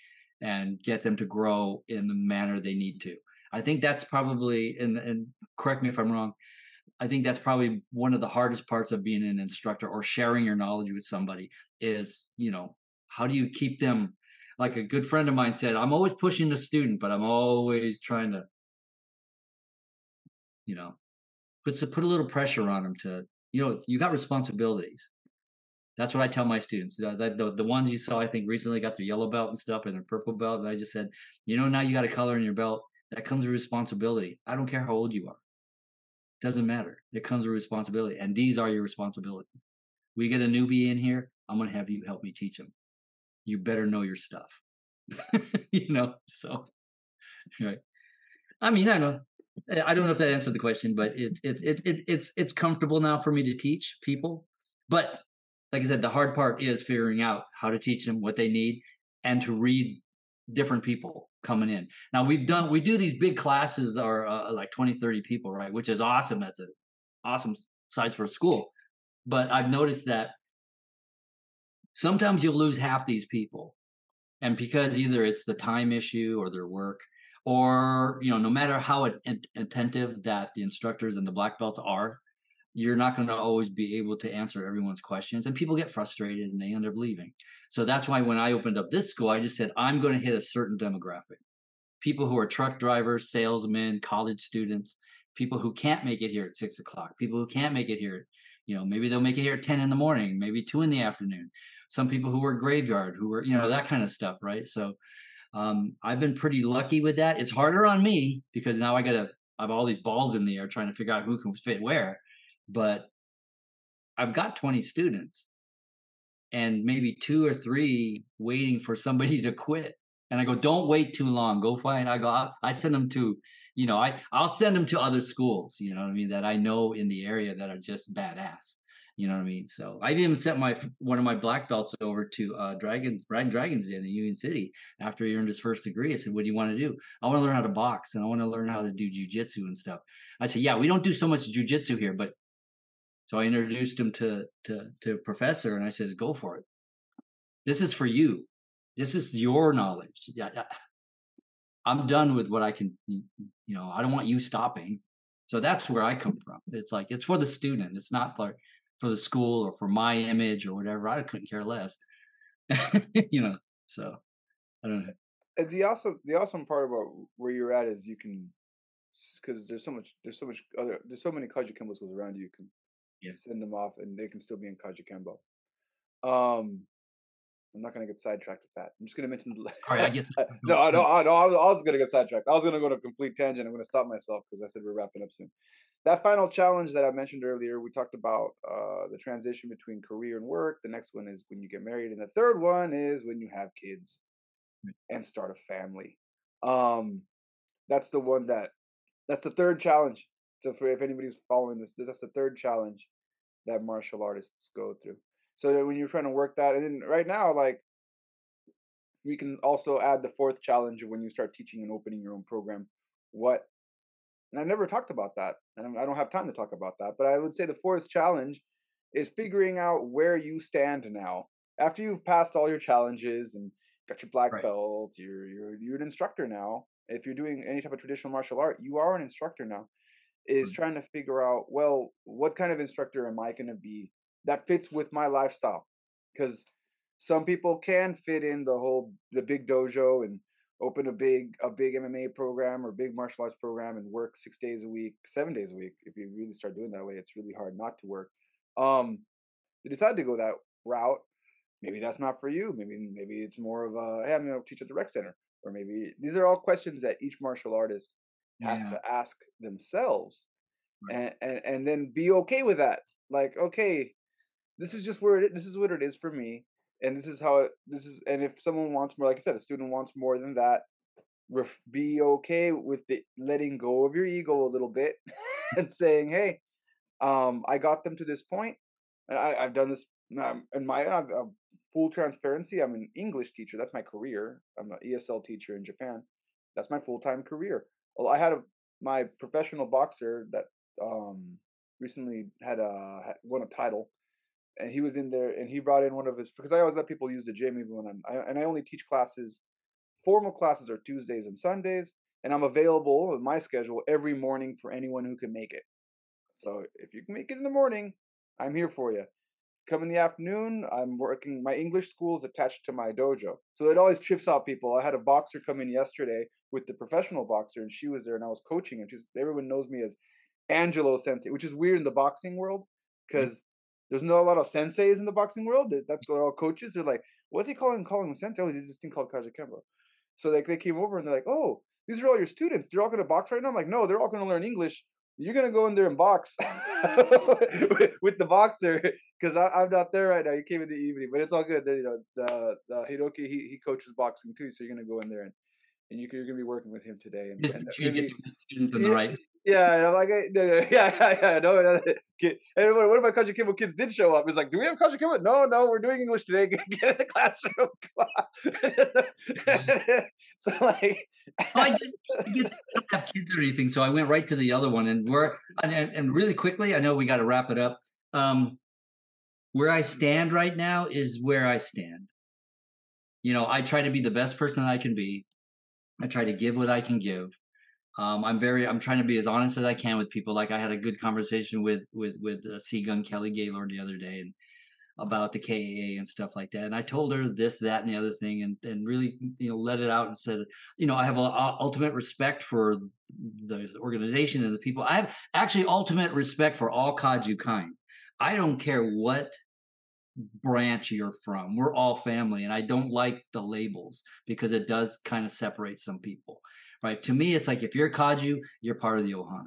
and get them to grow in the manner they need to? I think that's probably and and correct me if I'm wrong. I think that's probably one of the hardest parts of being an instructor or sharing your knowledge with somebody is, you know, how do you keep them like a good friend of mine said i'm always pushing the student but i'm always trying to you know put put a little pressure on them to you know you got responsibilities that's what i tell my students the, the, the ones you saw i think recently got their yellow belt and stuff and their purple belt and i just said you know now you got a color in your belt that comes with responsibility i don't care how old you are doesn't matter it comes with responsibility and these are your responsibilities we get a newbie in here i'm going to have you help me teach them you better know your stuff. you know, so right. I mean, I don't know. I don't know if that answered the question, but it's it's it, it it's it's comfortable now for me to teach people. But like I said, the hard part is figuring out how to teach them what they need and to read different people coming in. Now we've done we do these big classes are uh, like 20 30 people, right? Which is awesome. That's an awesome size for a school. But I've noticed that sometimes you'll lose half these people. And because either it's the time issue or their work or you know no matter how attentive that the instructors and the black belts are you're not going to always be able to answer everyone's questions and people get frustrated and they end up leaving so that's why when i opened up this school i just said i'm going to hit a certain demographic people who are truck drivers salesmen college students people who can't make it here at six o'clock people who can't make it here you know maybe they'll make it here at 10 in the morning maybe 2 in the afternoon some people who work graveyard who are you know that kind of stuff right so um, I've been pretty lucky with that. It's harder on me because now I got to I have all these balls in the air trying to figure out who can fit where. But I've got 20 students and maybe two or three waiting for somebody to quit. And I go, don't wait too long. Go find. I go. I send them to, you know, I I'll send them to other schools. You know what I mean? That I know in the area that are just badass. You know what I mean? So I've even sent my one of my black belts over to uh, Dragons Riding Dragons in Union City after he earned his first degree. I said, "What do you want to do?" I want to learn how to box and I want to learn how to do jujitsu and stuff. I said, "Yeah, we don't do so much jujitsu here, but." So I introduced him to to to professor, and I says, "Go for it. This is for you. This is your knowledge. Yeah, I'm done with what I can. You know, I don't want you stopping. So that's where I come from. It's like it's for the student. It's not for for the school or for my image or whatever. I couldn't care less. you know, so I don't know. And the awesome the awesome part about where you're at is you can because there's so much there's so much other there's so many Kajukenbo schools around you. You can yeah. send them off and they can still be in Kajukenbo. Um, I'm not gonna get sidetracked with that. I'm just gonna mention the. All right, I get. no, no, no, I, was, I was gonna get sidetracked. I was gonna go to a complete tangent. I'm gonna stop myself because I said we're wrapping up soon that final challenge that I mentioned earlier, we talked about uh, the transition between career and work. The next one is when you get married, and the third one is when you have kids and start a family. Um, that's the one that that's the third challenge. So for if anybody's following this, that's the third challenge that martial artists go through. So when you're trying to work that, and then right now, like we can also add the fourth challenge of when you start teaching and opening your own program. What and I never talked about that, and I don't have time to talk about that. But I would say the fourth challenge is figuring out where you stand now after you've passed all your challenges and got your black right. belt. You're you're you're an instructor now. If you're doing any type of traditional martial art, you are an instructor now. Is mm-hmm. trying to figure out well, what kind of instructor am I going to be that fits with my lifestyle? Because some people can fit in the whole the big dojo and open a big a big MMA program or big martial arts program and work six days a week, seven days a week. If you really start doing that way, it's really hard not to work. Um, you decide to go that route. Maybe that's not for you. Maybe maybe it's more of a hey, I'm going to teach at the rec center, or maybe these are all questions that each martial artist has yeah. to ask themselves, right. and, and and then be okay with that. Like, okay, this is just where it is. This is what it is for me and this is how it, this is and if someone wants more like i said a student wants more than that ref, be okay with the letting go of your ego a little bit and saying hey um i got them to this point and I, i've done this um, in my uh, full transparency i'm an english teacher that's my career i'm an esl teacher in japan that's my full-time career i had a my professional boxer that um recently had a won a title and he was in there and he brought in one of his because I always let people use the gym even when I'm I, and I only teach classes formal classes are Tuesdays and Sundays and I'm available with my schedule every morning for anyone who can make it. So if you can make it in the morning, I'm here for you. Come in the afternoon, I'm working my English school is attached to my dojo. So it always trips out people. I had a boxer come in yesterday with the professional boxer and she was there and I was coaching and she's everyone knows me as Angelo Sensei, which is weird in the boxing world because mm-hmm there's not a lot of senseis in the boxing world. That's what all coaches. are like, what's he calling calling him sensei? Oh, he did this thing called Kajukenbo. So like they came over and they're like, oh, these are all your students. They're all going to box right now. I'm like, no, they're all going to learn English. You're going to go in there and box with, with, the boxer because I'm not there right now. He came in the evening, but it's all good. You know, the the Hiroki he he coaches boxing too, so you're going to go in there and and you, are going to be working with him today. And, Just and make sure you get maybe- the students in the right. yeah, and I'm like, hey, no, no, yeah, yeah, yeah, no, no, kid. And one of my Kajukenbo kids did show up. He's like, "Do we have Kajukenbo?" No, no, we're doing English today. Get, get in the classroom. On. so like, Oh, I, did, I, did, I don't have kids or anything, so I went right to the other one. And we're and, and and really quickly, I know we got to wrap it up. Um, where I stand right now is where I stand. You know, I try to be the best person I can be. I try to give what I can give. Um, I'm very, I'm trying to be as honest as I can with people. Like I had a good conversation with with with uh, Sigung Kelly Gaylord the other day, and about the KAA and stuff like that. And I told her this, that, and the other thing, and and really, you know, let it out and said, you know, I have a, a ultimate respect for the organization and the people. I have actually ultimate respect for all Kaju kind. I don't care what branch you're from. We're all family, and I don't like the labels because it does kind of separate some people. Right? To me, it's like if you're Kaju, you're part of the Ohana.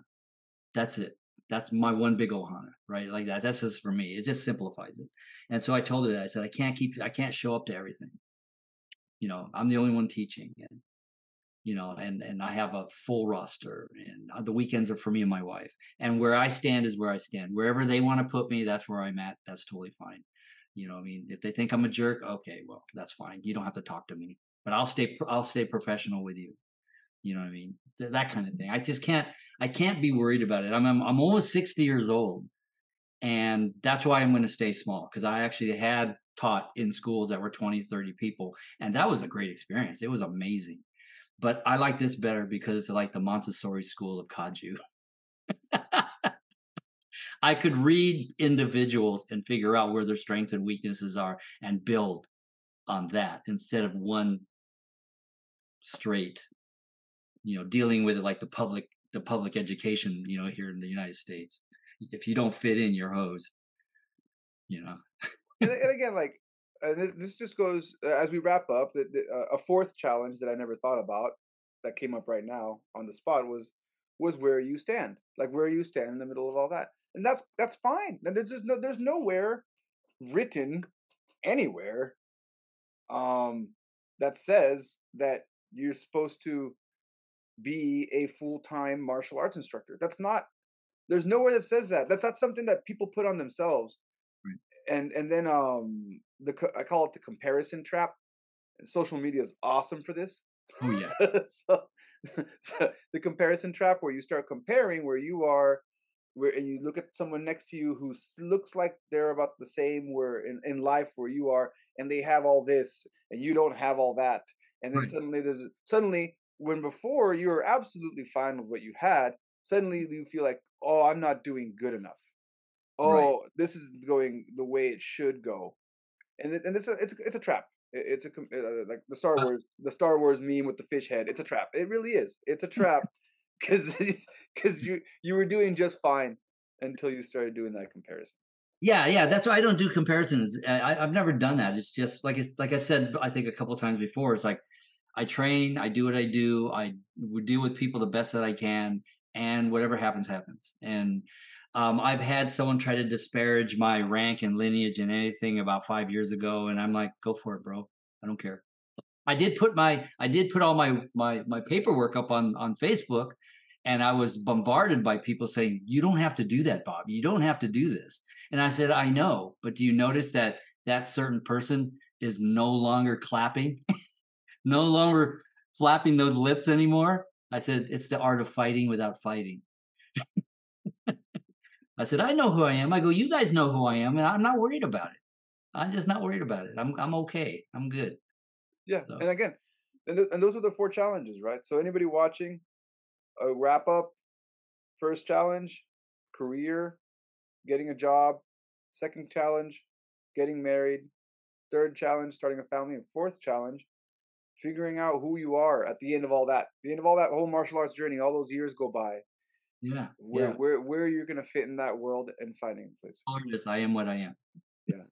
That's it. That's my one big Ohana, right? Like that. That's just for me. It just simplifies it. And so I told her that I said I can't keep, I can't show up to everything. You know, I'm the only one teaching, and you know, and and I have a full roster, and uh, the weekends are for me and my wife. And where I stand is where I stand. Wherever they want to put me, that's where I'm at. That's totally fine. You know, I mean, if they think I'm a jerk, okay, well, that's fine. You don't have to talk to me, but I'll stay, I'll stay professional with you. You know what I mean? Th- that kind of thing. I just can't, I can't be worried about it. I'm, I'm, I'm almost 60 years old, and that's why I'm going to stay small because I actually had taught in schools that were 20, 30 people, and that was a great experience. It was amazing. But I like this better because it's like the Montessori school of Kaju. I could read individuals and figure out where their strengths and weaknesses are and build on that instead of one straight, you know, dealing with it like the public the public education, you know, here in the United States. If you don't fit in, you're hosed. You know. and, and again, like uh, this, this just goes uh, as we wrap up. The, the, uh, a fourth challenge that I never thought about that came up right now on the spot was was where you stand, like where you stand in the middle of all that, and that's that's fine. And there's just no there's nowhere written anywhere um that says that you're supposed to be a full-time martial arts instructor. That's not there's nowhere that says that. That's not something that people put on themselves. Right. And and then um the I call it the comparison trap. And social media is awesome for this. Oh yeah. so, so the comparison trap where you start comparing where you are where and you look at someone next to you who looks like they're about the same where in, in life where you are and they have all this and you don't have all that and then Right. suddenly there's suddenly when before you were absolutely fine with what you had suddenly you feel like oh i'm not doing good enough. Oh Right. this is going the way it should go. And it, and it's a it's a, it's a trap. It's a uh, like the star Uh, wars the star wars meme with the fish head it's a trap. It really is. It's a trap because because you you were doing just fine until you started doing that comparison Yeah, yeah, that's why I don't do comparisons. I, I- I've never done that. It's just like it's like I said, I think a couple times before. It's like I train, I do what I do, I deal with people the best that I can, and whatever happens, happens. And um, I've had someone try to disparage my rank and lineage and anything about five years ago, and I'm like, go for it, bro. I don't care. I did put my I did put all my my my paperwork up on on Facebook, and I was bombarded by people saying, "You don't have to do that, Bob. You don't have to do this." And I said, I know, but do you notice that that certain person is no longer clapping, no longer flapping those lips anymore? I said, it's the art of fighting without fighting. I said, I know who I am. I go, you guys know who I am, and I'm not worried about it. I'm just not worried about it. I'm I'm okay. I'm good. Yeah, So- and again, and, th- and those are the four challenges, right? So anybody watching, a wrap up, first challenge, career, getting a job, second challenge, getting married, third challenge, starting a family, and fourth challenge, figuring out who you are at the end of all that. the end of all that whole martial arts journey, all those years go by. Yeah. Where yeah. where where you're gonna fit in that world and finding a place. I am what I am. yeah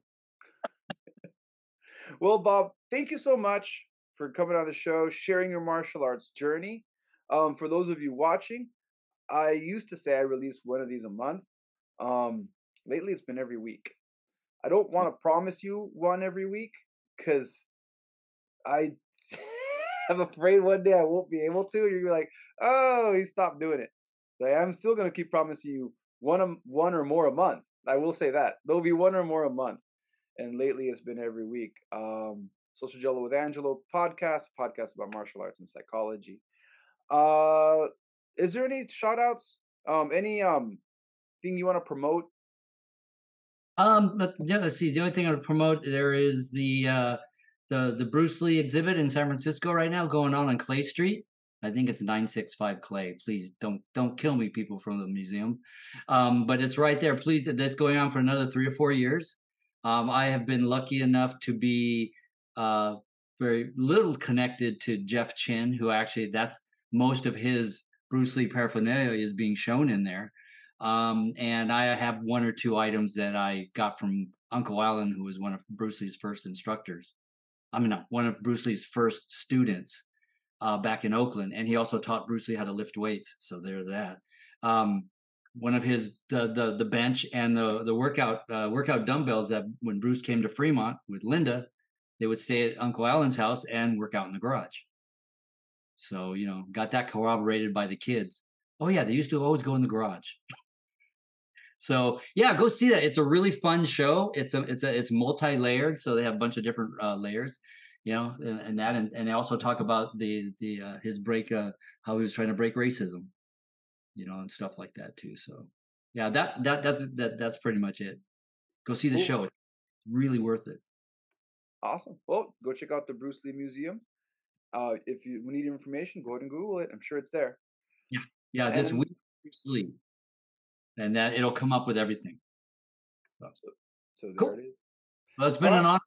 Well, Bob, thank you so much for coming on the show, sharing your martial arts journey. Um, for those of you watching, I used to say I release one of these a month. Um, lately, it's been every week. I don't want to promise you one every week because I I'm afraid one day I won't be able to. You're like, oh, he stopped doing it. But I am still gonna keep promising you one a, one or more a month. I will say that there'll be one or more a month. And lately, it's been every week. Um, Social Jello with Angelo podcast, podcast about martial arts and psychology. Uh, is there any shout outs? Um, any um thing you want to promote? Um, but yeah, let's see. The only thing I would promote there is the uh the the Bruce Lee exhibit in San Francisco right now going on on Clay Street. I think it's 965 Clay. Please don't don't kill me, people from the museum. Um, but it's right there. Please, that's going on for another three or four years. Um, I have been lucky enough to be uh, very little connected to Jeff Chin, who actually that's most of his Bruce Lee paraphernalia is being shown in there. Um, and I have one or two items that I got from Uncle Allen, who was one of Bruce Lee's first instructors. I mean, one of Bruce Lee's first students uh, back in Oakland, and he also taught Bruce Lee how to lift weights. So there's that. Um, one of his the the the bench and the the workout uh, workout dumbbells that when Bruce came to Fremont with Linda, they would stay at Uncle Allen's house and work out in the garage. So you know, got that corroborated by the kids. Oh yeah, they used to always go in the garage. So yeah, go see that. It's a really fun show. It's a it's a it's multi layered, so they have a bunch of different uh, layers, you know, and, and that and, and they also talk about the the uh, his break uh, how he was trying to break racism, you know, and stuff like that too. So yeah, that that that's that that's pretty much it. Go see the Cool. show. It's really worth it. Awesome. Well, go check out the Bruce Lee Museum. Uh, if you need information, go ahead and Google it. I'm sure it's there. Yeah, Yeah, just And- week Bruce Lee, and that it'll come up with everything. So, So there Cool. it is. well, it's been Uh, an honor.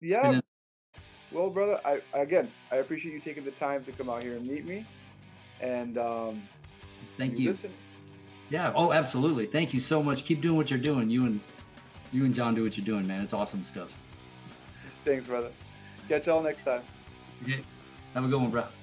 Yeah. been a- Well, brother, I again, I appreciate you taking the time to come out here and meet me. And um, Thank you. Listen, Yeah. Oh, absolutely. Thank you so much. Keep doing what you're doing. You and you and John do what you're doing, man. It's awesome stuff. thanks, brother. Catch y'all next time. Okay. Have a good one, bro.